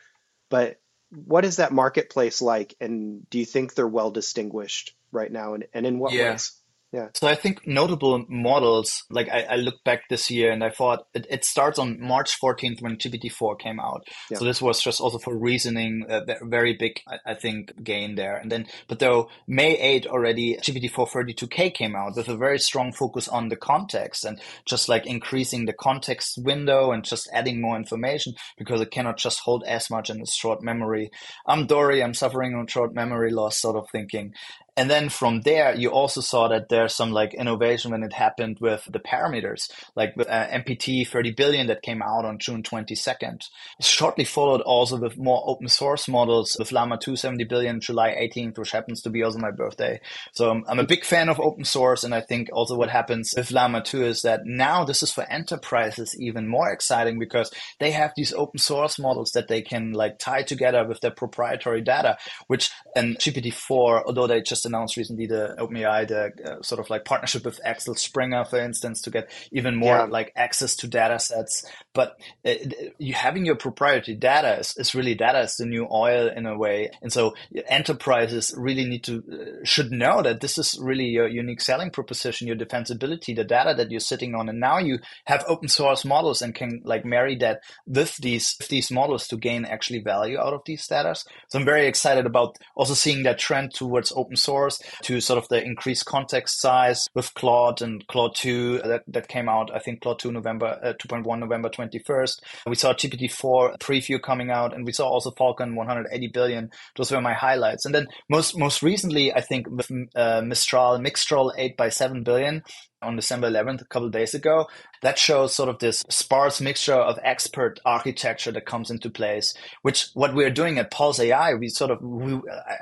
but what is that marketplace like? And do you think they're well distinguished right now? And, and in what yeah. ways? Yeah. So I think notable models, like I, I looked back this year and I thought it, it starts on March 14th when GPT-4 came out. Yeah. So this was just also for reasoning, uh, a very big, I, I think, gain there. And then, but though May 8 already, GPT-4 32K came out with a very strong focus on the context and just like increasing the context window and just adding more information because it cannot just hold as much in its short memory. I'm Dory, I'm suffering on short memory loss sort of thinking and then from there you also saw that there's some like innovation when it happened with the parameters like with, uh, mpt 30 billion that came out on june 22nd shortly followed also with more open source models with llama 2 70 billion july 18th which happens to be also my birthday. So I'm, I'm a big fan of open source and i think also what happens with llama 2 is that now this is for enterprises even more exciting because they have these open source models that they can like tie together with their proprietary data which and gpt-4 although they just announced recently the OpenAI, the uh, sort of like partnership with Axel Springer, for instance, to get even more yeah. like access to data sets. But uh, you having your proprietary data is, is, really data is the new oil in a way. And so enterprises really need to, uh, should know that this is really your unique selling proposition, your defensibility, the data that you're sitting on. And now you have open source models and can like marry that with these, with these models to gain actually value out of these data. So I'm very excited about also seeing that trend towards open source to sort of the increased context size with Claude and Claude 2 that, that came out, I think Claude 2 November, uh, 2.1 November 21st. We saw GPT-4 preview coming out and we saw also Falcon 180 billion. Those were my highlights. And then most, most recently, I think with uh, Mistral, Mixtral 8 by 7 billion, on December 11th, a couple days ago. That shows sort of this sparse mixture of expert architecture that comes into place, which what we're doing at Pulze AI, we sort of, we,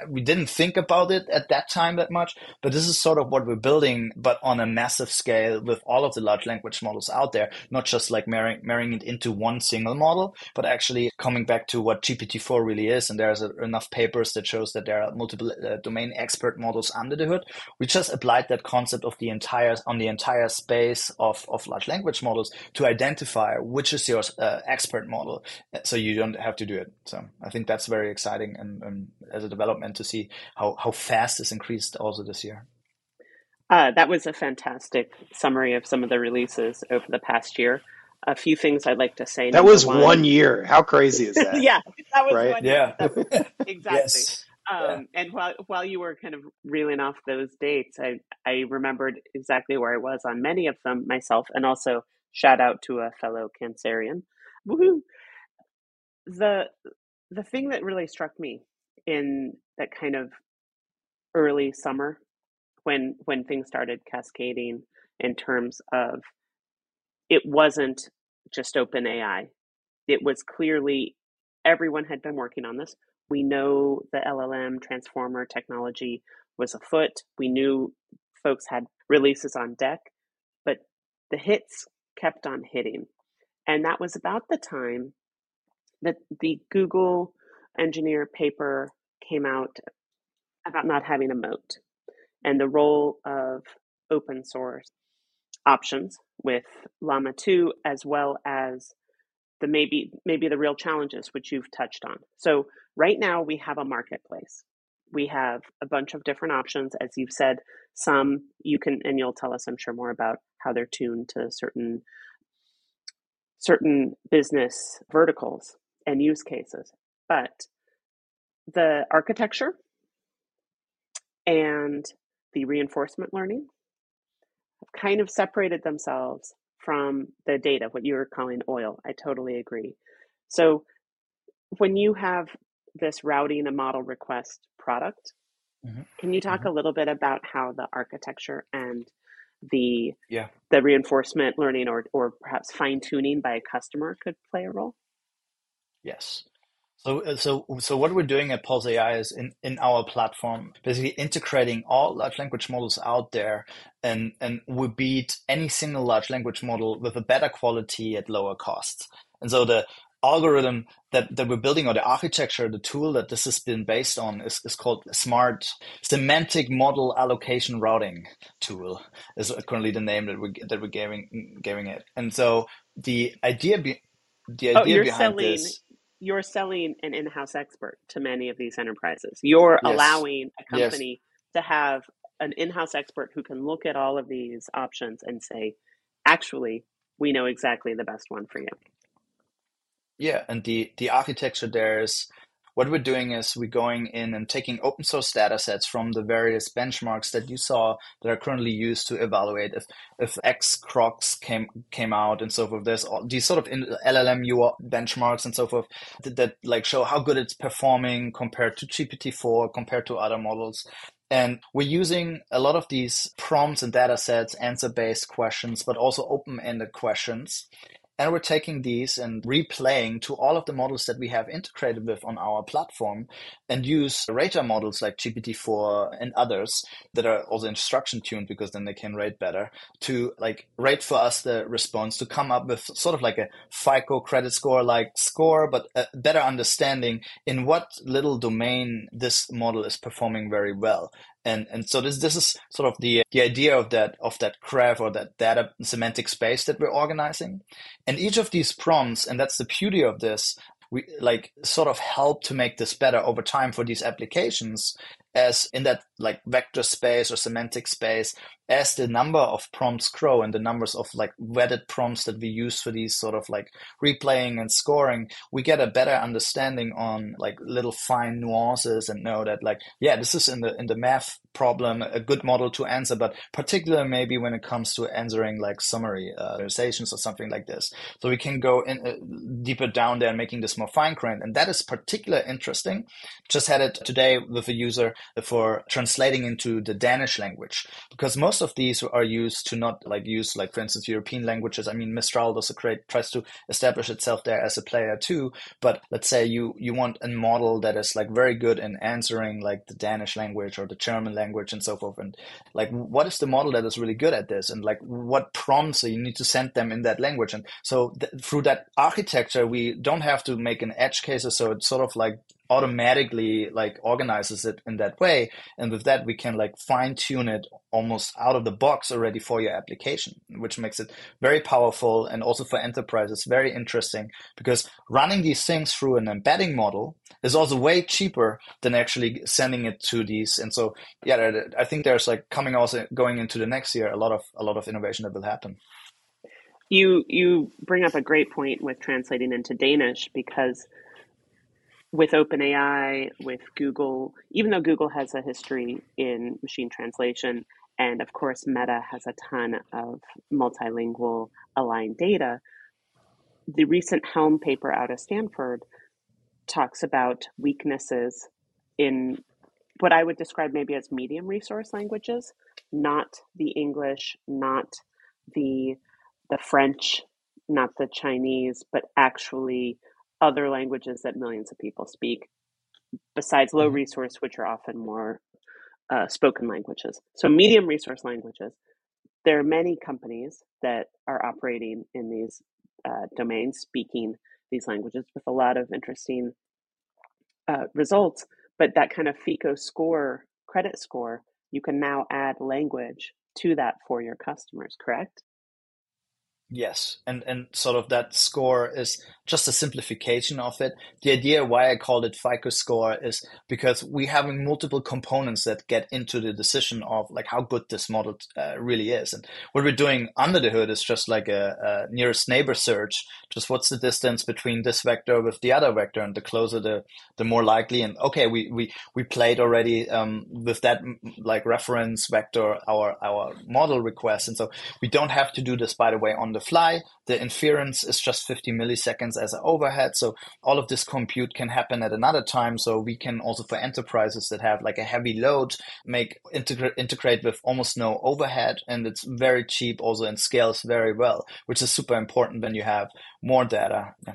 we didn't think about it at that time that much, but this is sort of what we're building, but on a massive scale with all of the large language models out there, not just like marrying, marrying it into one single model, but actually coming back to what GPT-4 really is. And there's enough papers that shows that there are multiple uh, domain expert models under the hood. We just applied that concept of the entire, on the entire space of, of large language models to identify which is your uh, expert model so you don't have to do it so i think that's very exciting and, and as a development to see how, how fast this increased also this year uh, that was a fantastic summary of some of the releases over the past year a few things I'd like to say. That was one, one, year. How crazy is that? yeah, that was right. yeah, exactly. yes. Um, yeah. And while while you were kind of reeling off those dates, I I remembered exactly where I was on many of them myself, and also shout out to a fellow Cancerian. Woohoo! The the thing that really struck me in that kind of early summer when when things started cascading in terms of it wasn't just open AI. It was clearly everyone had been working on this. We know the LLM transformer technology was afoot. We knew folks had releases on deck, but the hits kept on hitting. And that was about the time that the Google engineer paper came out about not having a moat and the role of open source options with Llama 2 as well as the maybe maybe the real challenges which you've touched on. So right now we have a marketplace. We have a bunch of different options as you've said some you can and you'll tell us I'm sure more about how they're tuned to certain certain business verticals and use cases. But the architecture and the reinforcement learning have kind of separated themselves from the data, what you were calling oil. I totally agree. So when you have this routing a model request product, mm-hmm. can you talk mm-hmm. a little bit about how the architecture and the yeah the reinforcement learning or or perhaps fine tuning by a customer could play a role? Yes. So, uh, so, so what we're doing at Pulze AI is in, in our platform, basically integrating all large language models out there, and and we beat any single large language model with a better quality at lower costs. And so the algorithm that, that we're building or the architecture, the tool that this has been based on is, is called smart semantic model allocation routing tool is currently the name that we're, that we're giving giving it. And so the idea be, the oh, idea oh, behind selling, this you're selling an in-house expert to many of these enterprises. You're yes. allowing a company yes. to have an in-house expert who can look at all of these options and say, actually, we know exactly the best one for you. Yeah, and the the architecture there is what we're doing is we're going in and taking open source data sets from the various benchmarks that you saw that are currently used to evaluate if, if X crocs came came out and so forth. There's all these sort of LLM benchmarks and so forth that, that like show how good it's performing compared to GPT-4, compared to other models. And we're using a lot of these prompts and data sets, answer based questions, but also open ended questions and we're taking these and replaying to all of the models that we have integrated with on our platform and use rater models like GPT-4 and others that are also instruction tuned because then they can rate better to like rate for us the response to come up with sort of like a FICO credit score like score, but a better understanding in what little domain this model is performing very well and and so this this is sort of the the idea of that of that graph or that data semantic space that we're organizing. And each of these prompts and that's the beauty of this we like sort of help to make this better over time for these applications as in that like vector space or semantic space as the number of prompts grow and the numbers of like vetted prompts that we use for these sort of like replaying and scoring we get a better understanding on like little fine nuances and know that like yeah this is in the in the math problem a good model to answer but particularly maybe when it comes to answering like summary uh, or something like this. So we can go in uh, deeper down there and making this more fine grained and that is particularly interesting. Just had it today with a user for translating into the Danish language because most of these are used to not like use like for instance European languages. I mean Mistral does a great tries to establish itself there as a player too. But let's say you you want a model that is like very good in answering like the Danish language or the German language and so forth. And like what is the model that is really good at this? And like what prompts you need to send them in that language? And so th- through that architecture, we don't have to make an edge cases. So it's sort of like automatically like organizes it in that way. And with that we can like fine tune it almost out of the box already for your application which makes it very powerful and also for enterprises very interesting. Because running these things through an embedding model is also way cheaper than actually sending it to these. And so yeah i think there's like coming also going into the next year a lot of a lot of innovation that will happen. You you bring up a great point with translating into danish because with OpenAI, with Google, even though Google has a history in machine translation, and of course, Meta has a ton of multilingual aligned data, the recent Helm paper out of Stanford talks about weaknesses in what I would describe maybe as medium resource languages, not the English, not the the French, not the Chinese, but actually other languages that millions of people speak, besides low mm-hmm. resource, which are often more uh, spoken languages. So, medium resource languages. There are many companies that are operating in these uh, domains, speaking these languages with a lot of interesting uh, results. But that kind of FICO score, credit score, you can now add language to that for your customers, correct? Yes, and and sort of that score is just a simplification of it. The idea why I called it FICO score is because we having multiple components that get into the decision of like how good this model uh, really is. And what we're doing under the hood is just like a, a, nearest neighbor search. Just what's the distance between this vector with the other vector, and the closer the the more likely. And okay, we we we played already um, with that like reference vector our our model request, and so we don't have to do this by the way on the fly. The inference is just 50 milliseconds as an overhead. So all of this compute can happen at another time. So we can also for enterprises that have like a heavy load, make integrate integrate with almost no overhead. And it's very cheap also and scales very well, which is super important when you have more data. Yeah.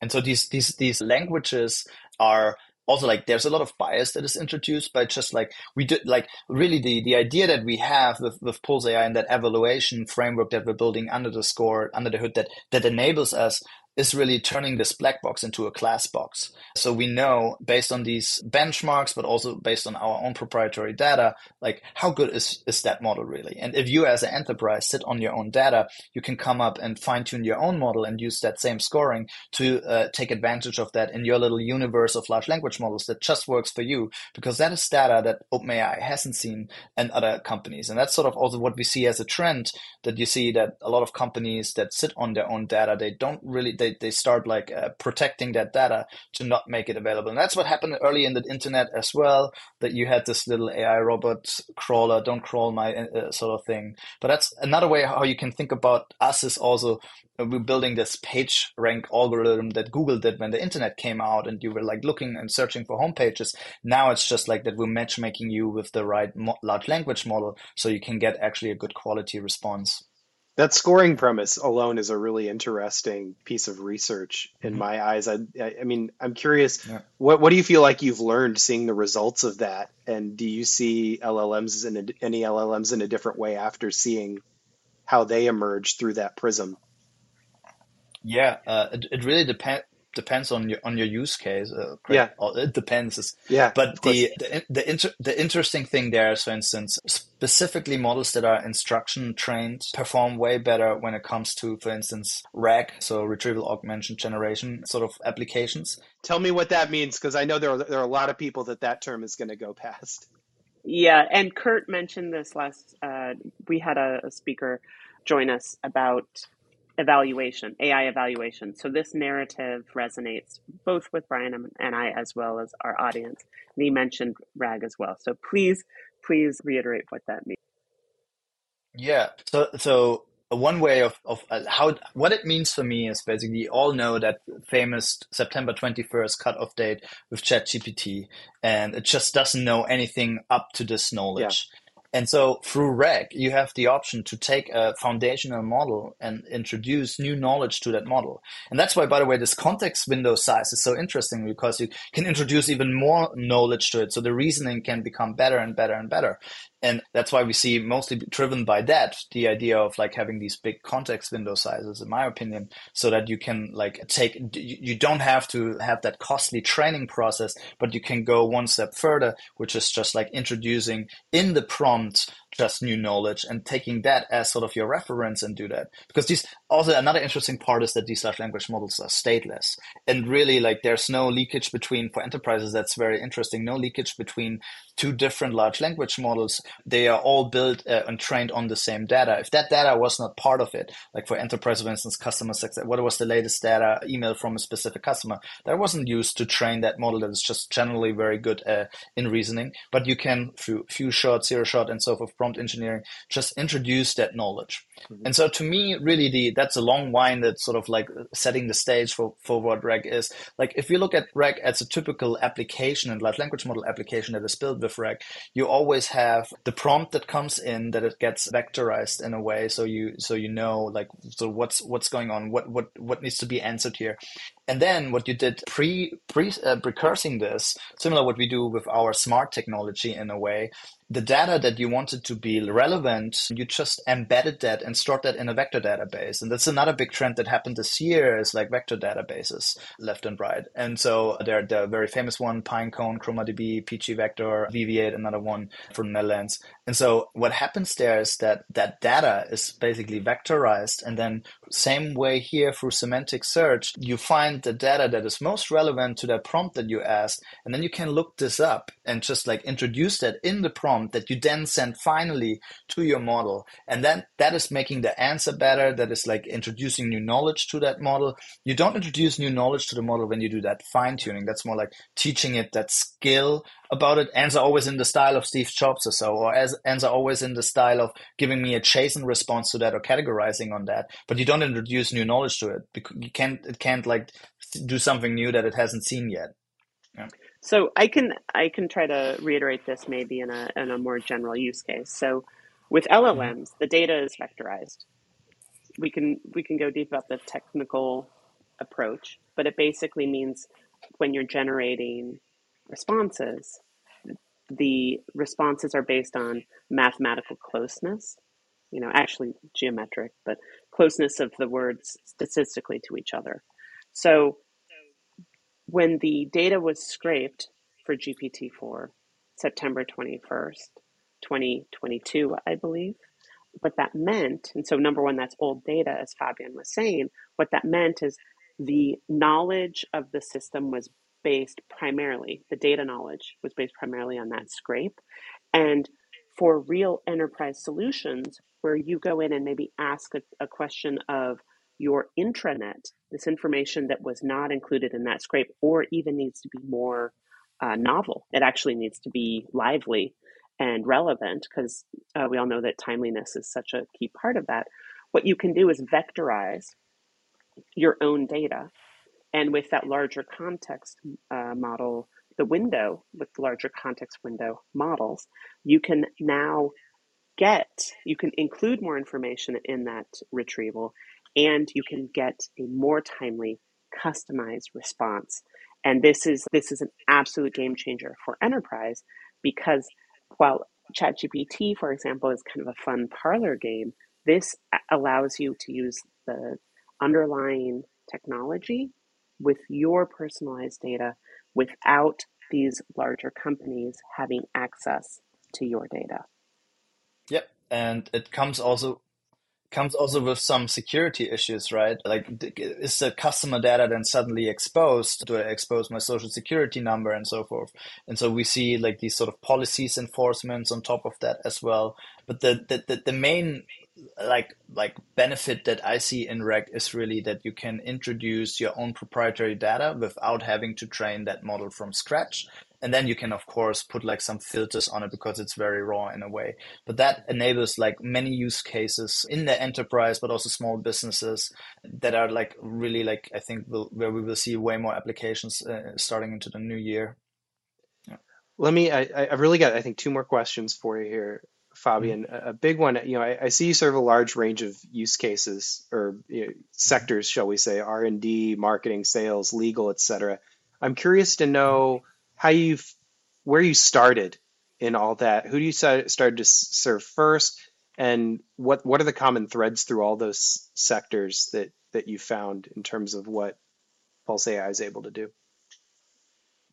And so these these these languages are also like there's a lot of bias that is introduced by just like we did like really the the idea that we have with, with pulze ai and that evaluation framework that we're building under the score under the hood that that enables us is really turning this black box into a glass box. So we know based on these benchmarks, but also based on our own proprietary data, like how good is, is that model really? And if you as an enterprise sit on your own data, you can come up and fine tune your own model and use that same scoring to uh, take advantage of that in your little universe of large language models that just works for you because that is data that OpenAI hasn't seen in other companies. And that's sort of also what we see as a trend that you see that a lot of companies that sit on their own data, they don't really, they, they start like uh, protecting that data to not make it available. And that's what happened early in the internet as well, that you had this little AI robot crawler, don't crawl my uh, uh, sort of thing. But that's another way how you can think about us is also uh, we're building this page rank algorithm that Google did when the internet came out and you were like looking and searching for home pages. Now it's just like that we're matchmaking you with the right mo- large language model so you can get actually a good quality response that scoring premise alone is a really interesting piece of research in mm-hmm. my eyes. I, I mean, I'm curious, yeah. what what do you feel like you've learned seeing the results of that, and do you see LLMs in a, any LLMs in a different way after seeing how they emerge through that prism? Yeah, uh, it, it really depends depends on your on your use case. Uh, yeah, it depends. Yeah, but the the the, inter, the interesting thing there is, for instance, specifically models that are instruction trained perform way better when it comes to, for instance, RAG, so retrieval augmented generation sort of applications. Tell me what that means, because I know there are there are a lot of people that that term is going to go past. Yeah, and Kurt mentioned this last. Uh, we had a, a speaker join us about evaluation, AI evaluation. So this narrative resonates both with Brian and I as well as our audience. And he mentioned RAG as well. So please, please reiterate what that means. Yeah. So so one way of, of uh, how what it means for me is basically all know that famous September 21st cutoff date with ChatGPT, and it just doesn't know anything up to this knowledge. Yeah. And so through RAG, you have the option to take a foundational model and introduce new knowledge to that model. And that's why, by the way, this context window size is so interesting because you can introduce even more knowledge to it. So the reasoning can become better and better and better and that's why we see mostly driven by that the idea of like having these big context window sizes in my opinion so that you can like take you don't have to have that costly training process but you can go one step further which is just like introducing in the prompt just new knowledge and taking that as sort of your reference and do that. Because these also another interesting part is that these large language models are stateless. And really like there's no leakage between for enterprises that's very interesting no leakage between two different large language models. They are all built uh, and trained on the same data. If that data was not part of it like for enterprise for instance customer success what was the latest data email from a specific customer that wasn't used to train that model that is just generally very good uh, in reasoning. But you can through few shot zero shot and so forth prompt engineering just introduce that knowledge mm-hmm. and so to me really the that's a long winded sort of like setting the stage for for what rag is like if you look at rag as a typical application and large language model application that is built with rag you always have the prompt that comes in that it gets vectorized in a way so you so you know like so what's what's going on what what what needs to be answered here and then what you did pre pre uh, precursing this, similar what we do with our smart technology in a way, the data that you wanted to be relevant, you just embedded that and stored that in a vector database. And that's another big trend that happened this year is like vector databases left and right. And so there the very famous one, Pinecone, ChromaDB, pgvector, Weaviate, another one from the Netherlands. And so what happens there is that that data is basically vectorized. And then same way here through semantic search, you find the data that is most relevant to that prompt that you asked. And then you can look this up and just like introduce that in the prompt that you then send finally to your model. And then that is making the answer better. That is like introducing new knowledge to that model. You don't introduce new knowledge to the model when you do that fine tuning. That's more like teaching it that skill about it. Answer always in the style of Steve Jobs or so, or as answer always in the style of giving me a JSON response to that or categorizing on that. But you don't introduce new knowledge to it because you can't. It can't like do something new that it hasn't seen yet. Yeah. So I can I can try to reiterate this maybe in a in a more general use case. So with LLMs, mm-hmm. the data is vectorized. We can we can go deep about the technical approach, but it basically means when you're generating responses, the responses are based on mathematical closeness, you know, actually geometric, but closeness of the words statistically to each other. So when the data was scraped for GPT-4, September 21st, 2022, I believe, what that meant, and so number one, that's old data, as Fabian was saying, what that meant is the knowledge of the system was based primarily, the data knowledge was based primarily on that scrape. And for real enterprise solutions, where you go in and maybe ask a, a question of your intranet, this information that was not included in that scrape, or even needs to be more uh, novel, it actually needs to be lively and relevant because uh, we all know that timeliness is such a key part of that. What you can do is vectorize your own data and with that larger context uh, model, the window with larger context window models, you can now get, you can include more information in that retrieval, and you can get a more timely, customized response. And this is this is an absolute game changer for enterprise because while ChatGPT, for example, is kind of a fun parlor game, this allows you to use the underlying technology with your personalized data without these larger companies having access to your data. Yep, and it comes also comes also with some security issues, right? Like, is the customer data then suddenly exposed? Do I expose my social security number and so forth? And so we see like these sort of policies enforcements on top of that as well. But the the, the, the main like like benefit that I see in RAG is really that you can introduce your own proprietary data without having to train that model from scratch. And then you can of course put like some filters on it because it's very raw in a way. But that enables like many use cases in the enterprise, but also small businesses that are like really like I think will, where we will see way more applications uh, starting into the new year. Yeah. Let me. I, I've really got I think two more questions for you here. Fabian, mm-hmm. a big one. You know, I, I, see you serve a large range of use cases or you know, sectors, shall we say, R and D, marketing, sales, legal, etc. I'm curious to know how you, where you started in all that. Who do you started to serve first, and what what are the common threads through all those sectors that that you found in terms of what Pulze AI is able to do?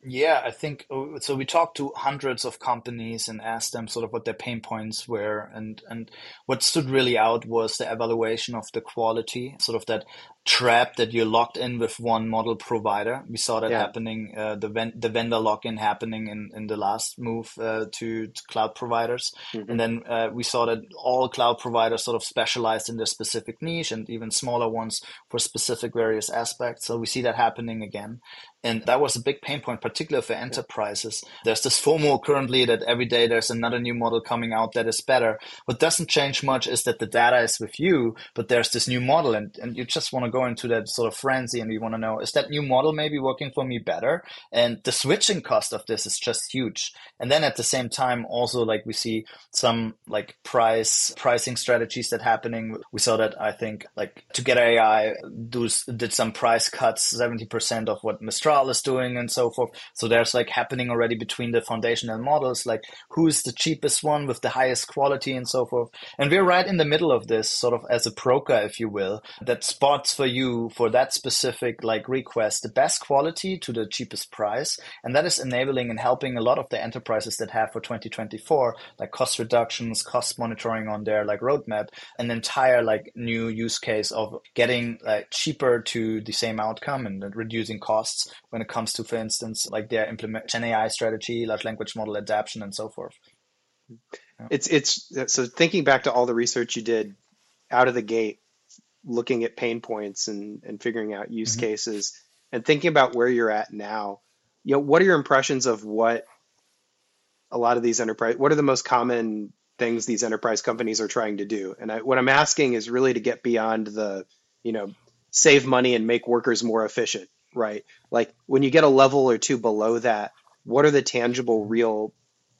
Yeah, I think uh, so. We talked to hundreds of companies and asked them sort of what their pain points were, and and what stood really out was the evaluation of the quality, sort of that trap that you're locked in with one model provider. We saw that yeah. happening, uh, the ven- the vendor lock in happening in, in the last move uh, to, to, cloud providers, mm-hmm. and then uh, we saw that all cloud providers sort of specialized in their specific niche, and even smaller ones for specific various aspects. So we see that happening again. And that was a big pain point, particularly for enterprises. There's this FOMO currently that every day there's another new model coming out that is better. What doesn't change much is that the data is with you, but there's this new model and, and you just want to go into that sort of frenzy and you want to know, is that new model maybe working for me better? And the switching cost of this is just huge. And then at the same time, also like we see some like price pricing strategies that happening. We saw that I think like Together AI do, did some price cuts, 70% of what Mistral is doing and so forth. So there's like happening already between the foundational models, like who is the cheapest one with the highest quality and so forth. And we're right in the middle of this, sort of as a broker, if you will, that spots for you for that specific like request the best quality to the cheapest price. And that is enabling and helping a lot of the enterprises that have for 2024, like cost reductions, cost monitoring on their like roadmap, an entire like new use case of getting like cheaper to the same outcome and reducing costs when it comes to, for instance, like their implement Gen AI strategy, large language model adaptation, and so forth. Yeah. It's it's so thinking back to all the research you did out of the gate, looking at pain points and and figuring out use mm-hmm. cases, and thinking about where you're at now. You know, what are your impressions of what a lot of these enterprise? What are the most common things these enterprise companies are trying to do? And I, what I'm asking is really to get beyond the, you know, save money and make workers more efficient, right? Like when you get a level or two below that, what are the tangible, real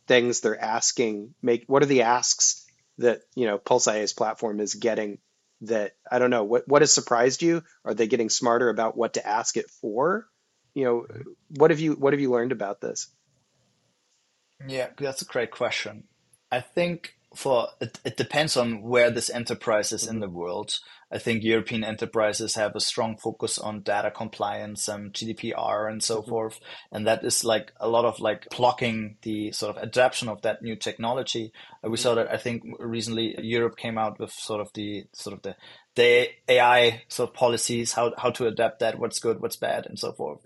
things they're asking? Make what are the asks that you know Pulse IA's platform is getting? That I don't know. What what has surprised you? Are they getting smarter about what to ask it for? You know, what have you what have you learned about this? Yeah, that's a great question. I think for it, it depends on where this enterprise is mm-hmm. in the world. I think European enterprises have a strong focus on data compliance and GDPR and so mm-hmm. forth. And that is like a lot of like blocking the sort of adoption of that new technology. We mm-hmm. saw that I think recently Europe came out with sort of the sort of the the AI sort of policies, how how to adapt that, what's good, what's bad, and so forth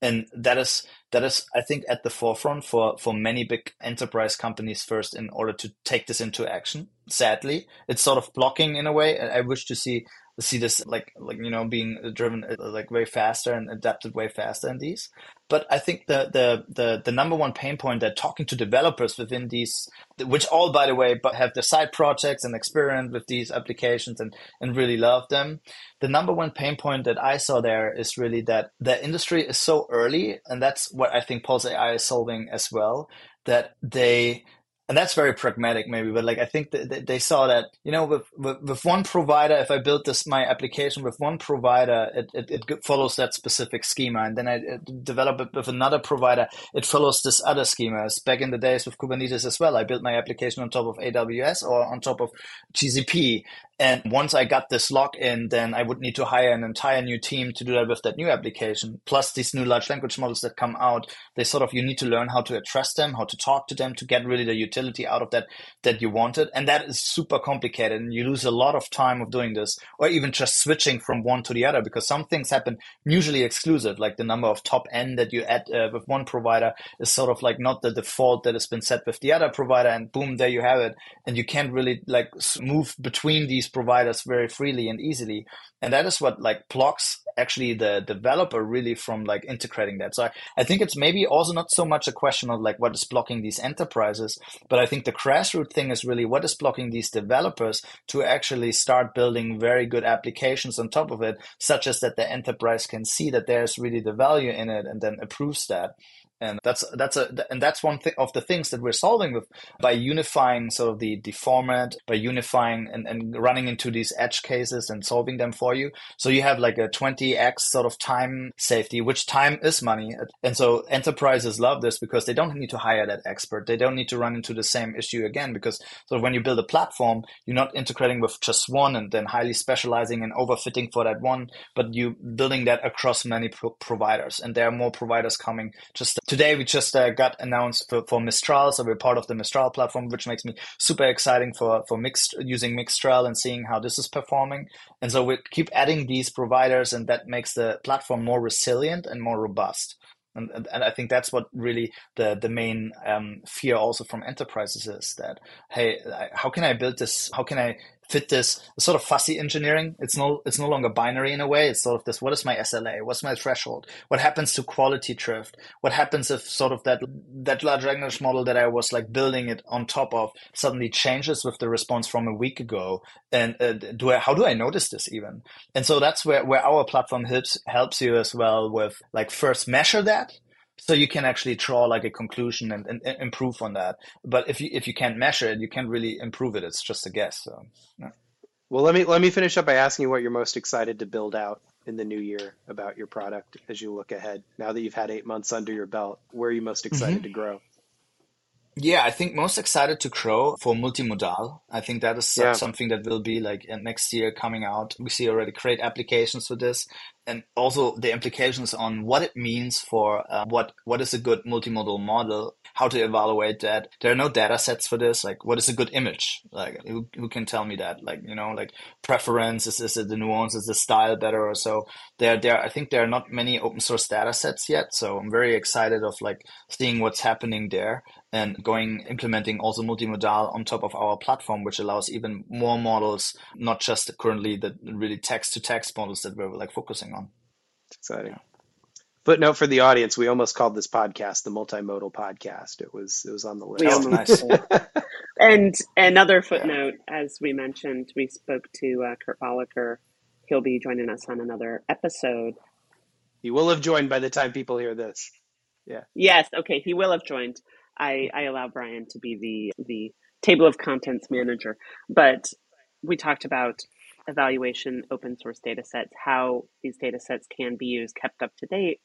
and that is that is i think at the forefront for for many big enterprise companies first in order to take this into action sadly. It's sort of blocking in a way. And i wish to see see this like like you know being driven uh, like way faster and adapted way faster in these but i think the the the, the number one pain point that talking to developers within these which all by the way but have the side projects and experience with these applications and and really love them the number one pain point that i saw there is really that the industry is so early and that's what i think pulze ai is solving as well that they and that's very pragmatic maybe but like i think that they saw that you know with, with, with one provider if i build this my application with one provider it, it, it follows that specific schema. And then i develop it with another provider it follows this other schema. As back in the days with kubernetes as well i built my application on top of aws or on top of gcp and once I got this lock in, then I would need to hire an entire new team to do that with that new application. Plus these new large language models that come out, they sort of, you need to learn how to address them, how to talk to them to get really the utility out of that, that you wanted. And that is super complicated. And you lose a lot of time of doing this or even just switching from one to the other because some things happen mutually exclusive, like the number of top end that you add uh, with one provider is sort of like not the default that has been set with the other provider. And boom, there you have it. And you can't really like move between these these providers very freely and easily. And that is what like blocks actually the developer really from like integrating that. So I, I think it's maybe also not so much a question of like what is blocking these enterprises, but I think the grassroots thing is really what is blocking these developers to actually start building very good applications on top of it, such as that the enterprise can see that there's really the value in it and then approves that and that's that's a and that's one thing of the things that we're solving with by unifying sort of the the format by unifying and, and running into these edge cases and solving them for you. So you have like a 20x sort of time safety which time is money. And so enterprises love this because they don't need to hire that expert. They don't need to run into the same issue again because so when you build a platform you're not integrating with just one and then highly specializing and overfitting for that one but you building that across many pro- providers. And there are more providers coming just today we just uh, got announced for, for Mistral, so we're part of the Mistral platform, which makes me super exciting for for mixed using Mixtral and seeing how this is performing. And so we keep adding these providers, and that makes the platform more resilient and more robust. And, and I think that's what really the the main um, fear also from enterprises is that hey, how can I build this? How can I fit this sort of fussy engineering. It's no it's no longer binary in a way. It's sort of this: what is my SLA? What's my threshold? What happens to quality drift? What happens if sort of that that large language model that I was like building it on top of suddenly changes with the response from a week ago? And uh, do I how do I notice this even? And so that's where where our platform helps helps you as well with like first measure that so you can actually draw like a conclusion and, and, and, improve on that but if you if you can't measure it you can't really improve it it's just a guess so yeah. well let me let me finish up by asking you what you're most excited to build out in the new year about your product as you look ahead? Now that you've had eight months under your belt, where are you most excited mm-hmm. to grow? Yeah, I think most excited to grow for multimodal. I think that is yeah. something that will be like next year coming out. We see already great applications for this, and also the implications on what it means for uh, what what is a good multimodal model how to evaluate that. There are no data sets for this. Like, what is a good image? Like, who, who can tell me that? Like, you know, like preference is, is it the nuance, is the style better or so? There, there. I think there are not many open source data sets yet. So I'm very excited of like seeing what's happening there and going implementing also multimodal on top of our platform, which allows even more models, not just currently the really text to text models that we're like focusing on. It's exciting. Yeah. Footnote for the audience: We almost called this podcast the multimodal podcast. It was it was on the list. We almost. and another footnote, yeah. as we mentioned, we spoke to uh, Kurt Bollacker. He'll be joining us on another episode. He will have joined by the time people hear this. Yeah. Yes. Okay. He will have joined. I, I allow Brian to be the the table of contents manager, but we talked about evaluation open source data sets, how these data sets can be used, kept up to date,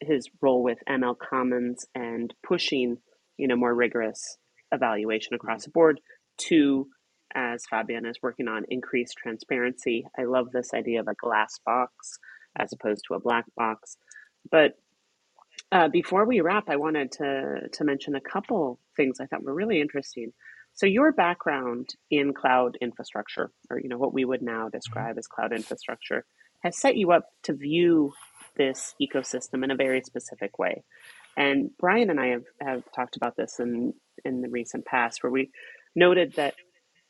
his role with ML Commons and pushing, you know, more rigorous evaluation across the board to as Fabian is working on increased transparency. I love this idea of a glass box as opposed to a black box. But uh, before we wrap, I wanted to to mention a couple things I thought were really interesting. So your background in cloud infrastructure, or you know what we would now describe as cloud infrastructure, has set you up to view this ecosystem in a very specific way. And Brian and I have, have talked about this in, in the recent past, where we noted that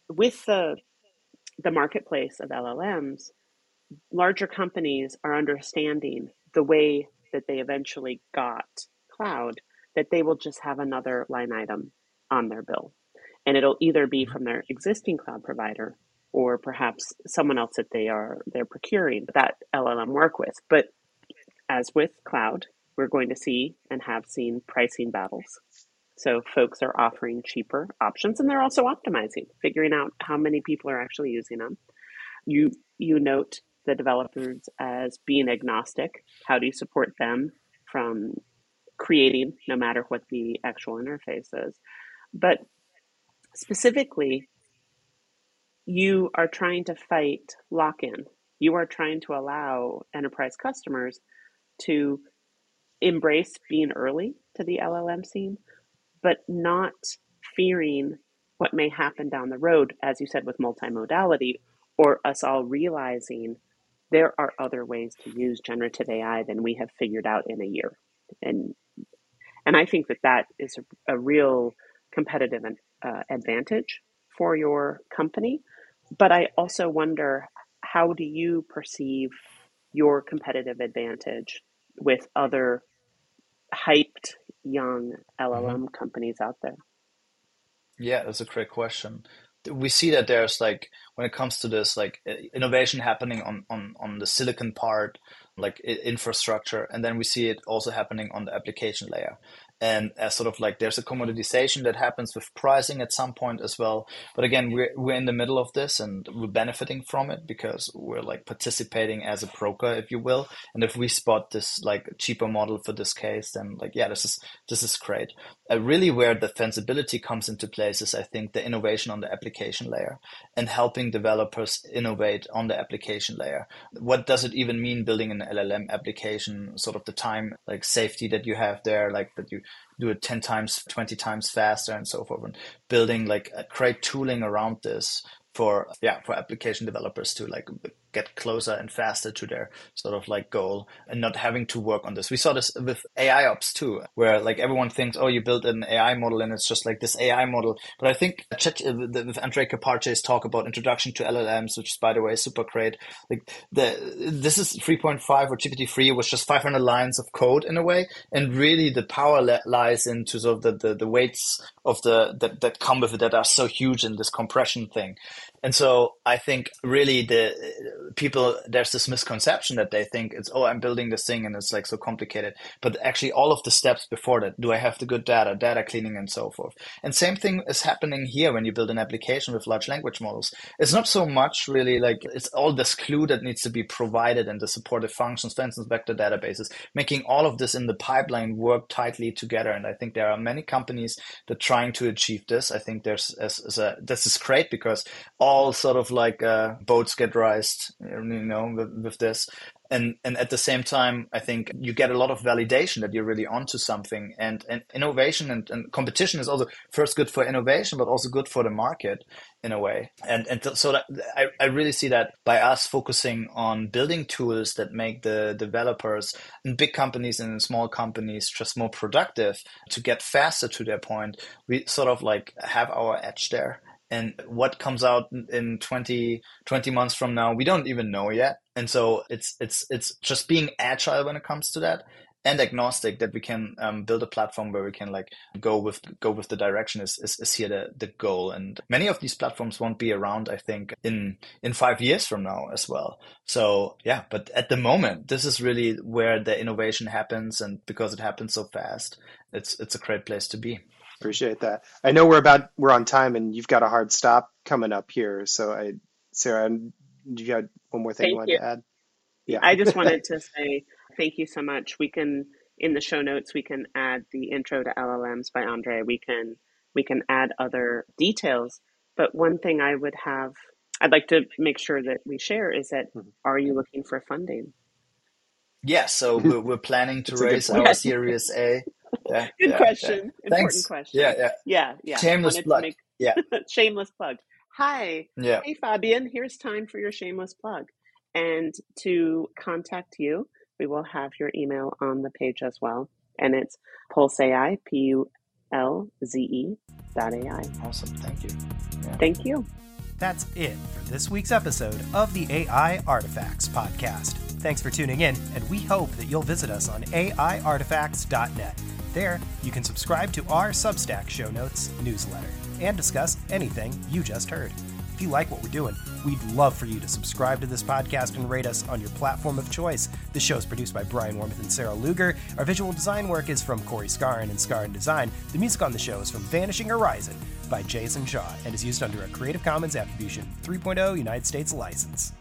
with the, the marketplace of LLMs, larger companies are understanding the way that they eventually got cloud, that they will just have another line item on their bill. And it'll either be mm-hmm. from their existing cloud provider or perhaps someone else that they are they're procuring that LLM work with. But as with cloud, we're going to see and have seen pricing battles. So folks are offering cheaper options and they're also optimizing, figuring out how many people are actually using them. You you note the developers as being agnostic. How do you support them from creating no matter what the actual interface is? But specifically, you are trying to fight lock in. You are trying to allow enterprise customers to embrace being early to the LLM scene, but not fearing what may happen down the road, as you said, with multimodality, or us all realizing there are other ways to use generative AI than we have figured out in a year. And and I think that that is a, a real competitive uh, advantage for your company. But I also wonder how do you perceive your competitive advantage with other hyped young LLM mm-hmm. companies out there? Yeah, that's a great question. We see that there's like when it comes to this like innovation happening on on on the silicon part, like infrastructure, and then we see it also happening on the application layer and as sort of like there's a commoditization that happens with pricing at some point as well. But again we're, we're in the middle of this and we're benefiting from it because we're like participating as a broker if you will. And if we spot this like cheaper model for this case then like yeah this is this is great uh, really where the defensibility comes into place is i think the innovation on the application layer and helping developers innovate on the application layer. What does it even mean building an llm application? Sort of the time like safety that you have there like that you do it 10 times 20 times faster and so forth and building like a great tooling around this for yeah for application developers to like get closer and faster to their sort of like goal and not having to work on this. We saw this with AI ops too, where like everyone thinks, oh, you built an AI model and it's just like this AI model. But I think uh, with Andrej Karpathy's talk about introduction to LLMs, which is, by the way super great. Like the this is 3.5 or GPT-3 was just 500 lines of code in a way, and really the power lies into sort of the, the, the weights of the that, that come with it that are so huge in this compression thing And so I think really the people, there's this misconception that they think it's, oh, I'm building this thing and it's like so complicated. But actually all of the steps before that, do I have the good data, data cleaning and so forth. And same thing is happening here when you build an application with large language models. It's not so much really like it's all this clue that needs to be provided and the supportive functions, for instance, vector databases, making all of this in the pipeline work tightly together. And I think there are many companies that are trying to achieve this. I think there's as, as a, this is great because all sort of like uh, boats get raised, you know, with, with this. And and at the same time i think you get a lot of validation that you're really onto something. And and innovation and, and competition is also first good for innovation but also good for the market in a way. And and so that I, I really see that by us focusing on building tools that make the developers in big companies and small companies just more productive to get faster to their point we sort of like have our edge there and what comes out in 20, 20 months from now we don't even know yet. And so it's it's it's just being agile when it comes to that and agnostic that we can um, build a platform where we can like go with go with the direction is, is, is here the, the goal. And many of these platforms won't be around i think in in five years from now as well. So yeah but at the moment this is really where the innovation happens and because it happens so fast it's it's a great place to be Appreciate that. I know we're about we're on time, and you've got a hard stop coming up here. So, I, Sarah, do you have one more thing thank you wanted you. to add? Yeah, I just wanted to say thank you so much. We can in the show notes we can add the intro to LLMs by Andrej. We can we can add other details. But one thing I would have I'd like to make sure that we share is that mm-hmm. are you looking for funding? Yes, yeah, so we're, we're planning to raise our Series A yeah, Good yeah, question. Yeah. Important Thanks. question. Yeah, yeah. Yeah, yeah. Shameless plug. Make... Yeah. shameless plug. Hi. Yeah. Hey, Fabian. Here's time for your shameless plug. And to contact you, we will have your email on the page as well. And it's pulzeai, P U L Z E dot AI. Awesome. Thank you. Thank you. That's it for this week's episode of the AI Artifacts Podcast. Thanks for tuning in, and we hope that you'll visit us on AIartifacts.net. There, you can subscribe to our Substack show notes newsletter and discuss anything you just heard. If you like what we're doing, we'd love for you to subscribe to this podcast and rate us on your platform of choice. The show is produced by Brian Wormuth and Sarah Luger. Our visual design work is from Corey Scarin and Scarin Design. The music on the show is from Vanishing Horizon by Jason Shaw and is used under a Creative Commons Attribution 3.0 United States license.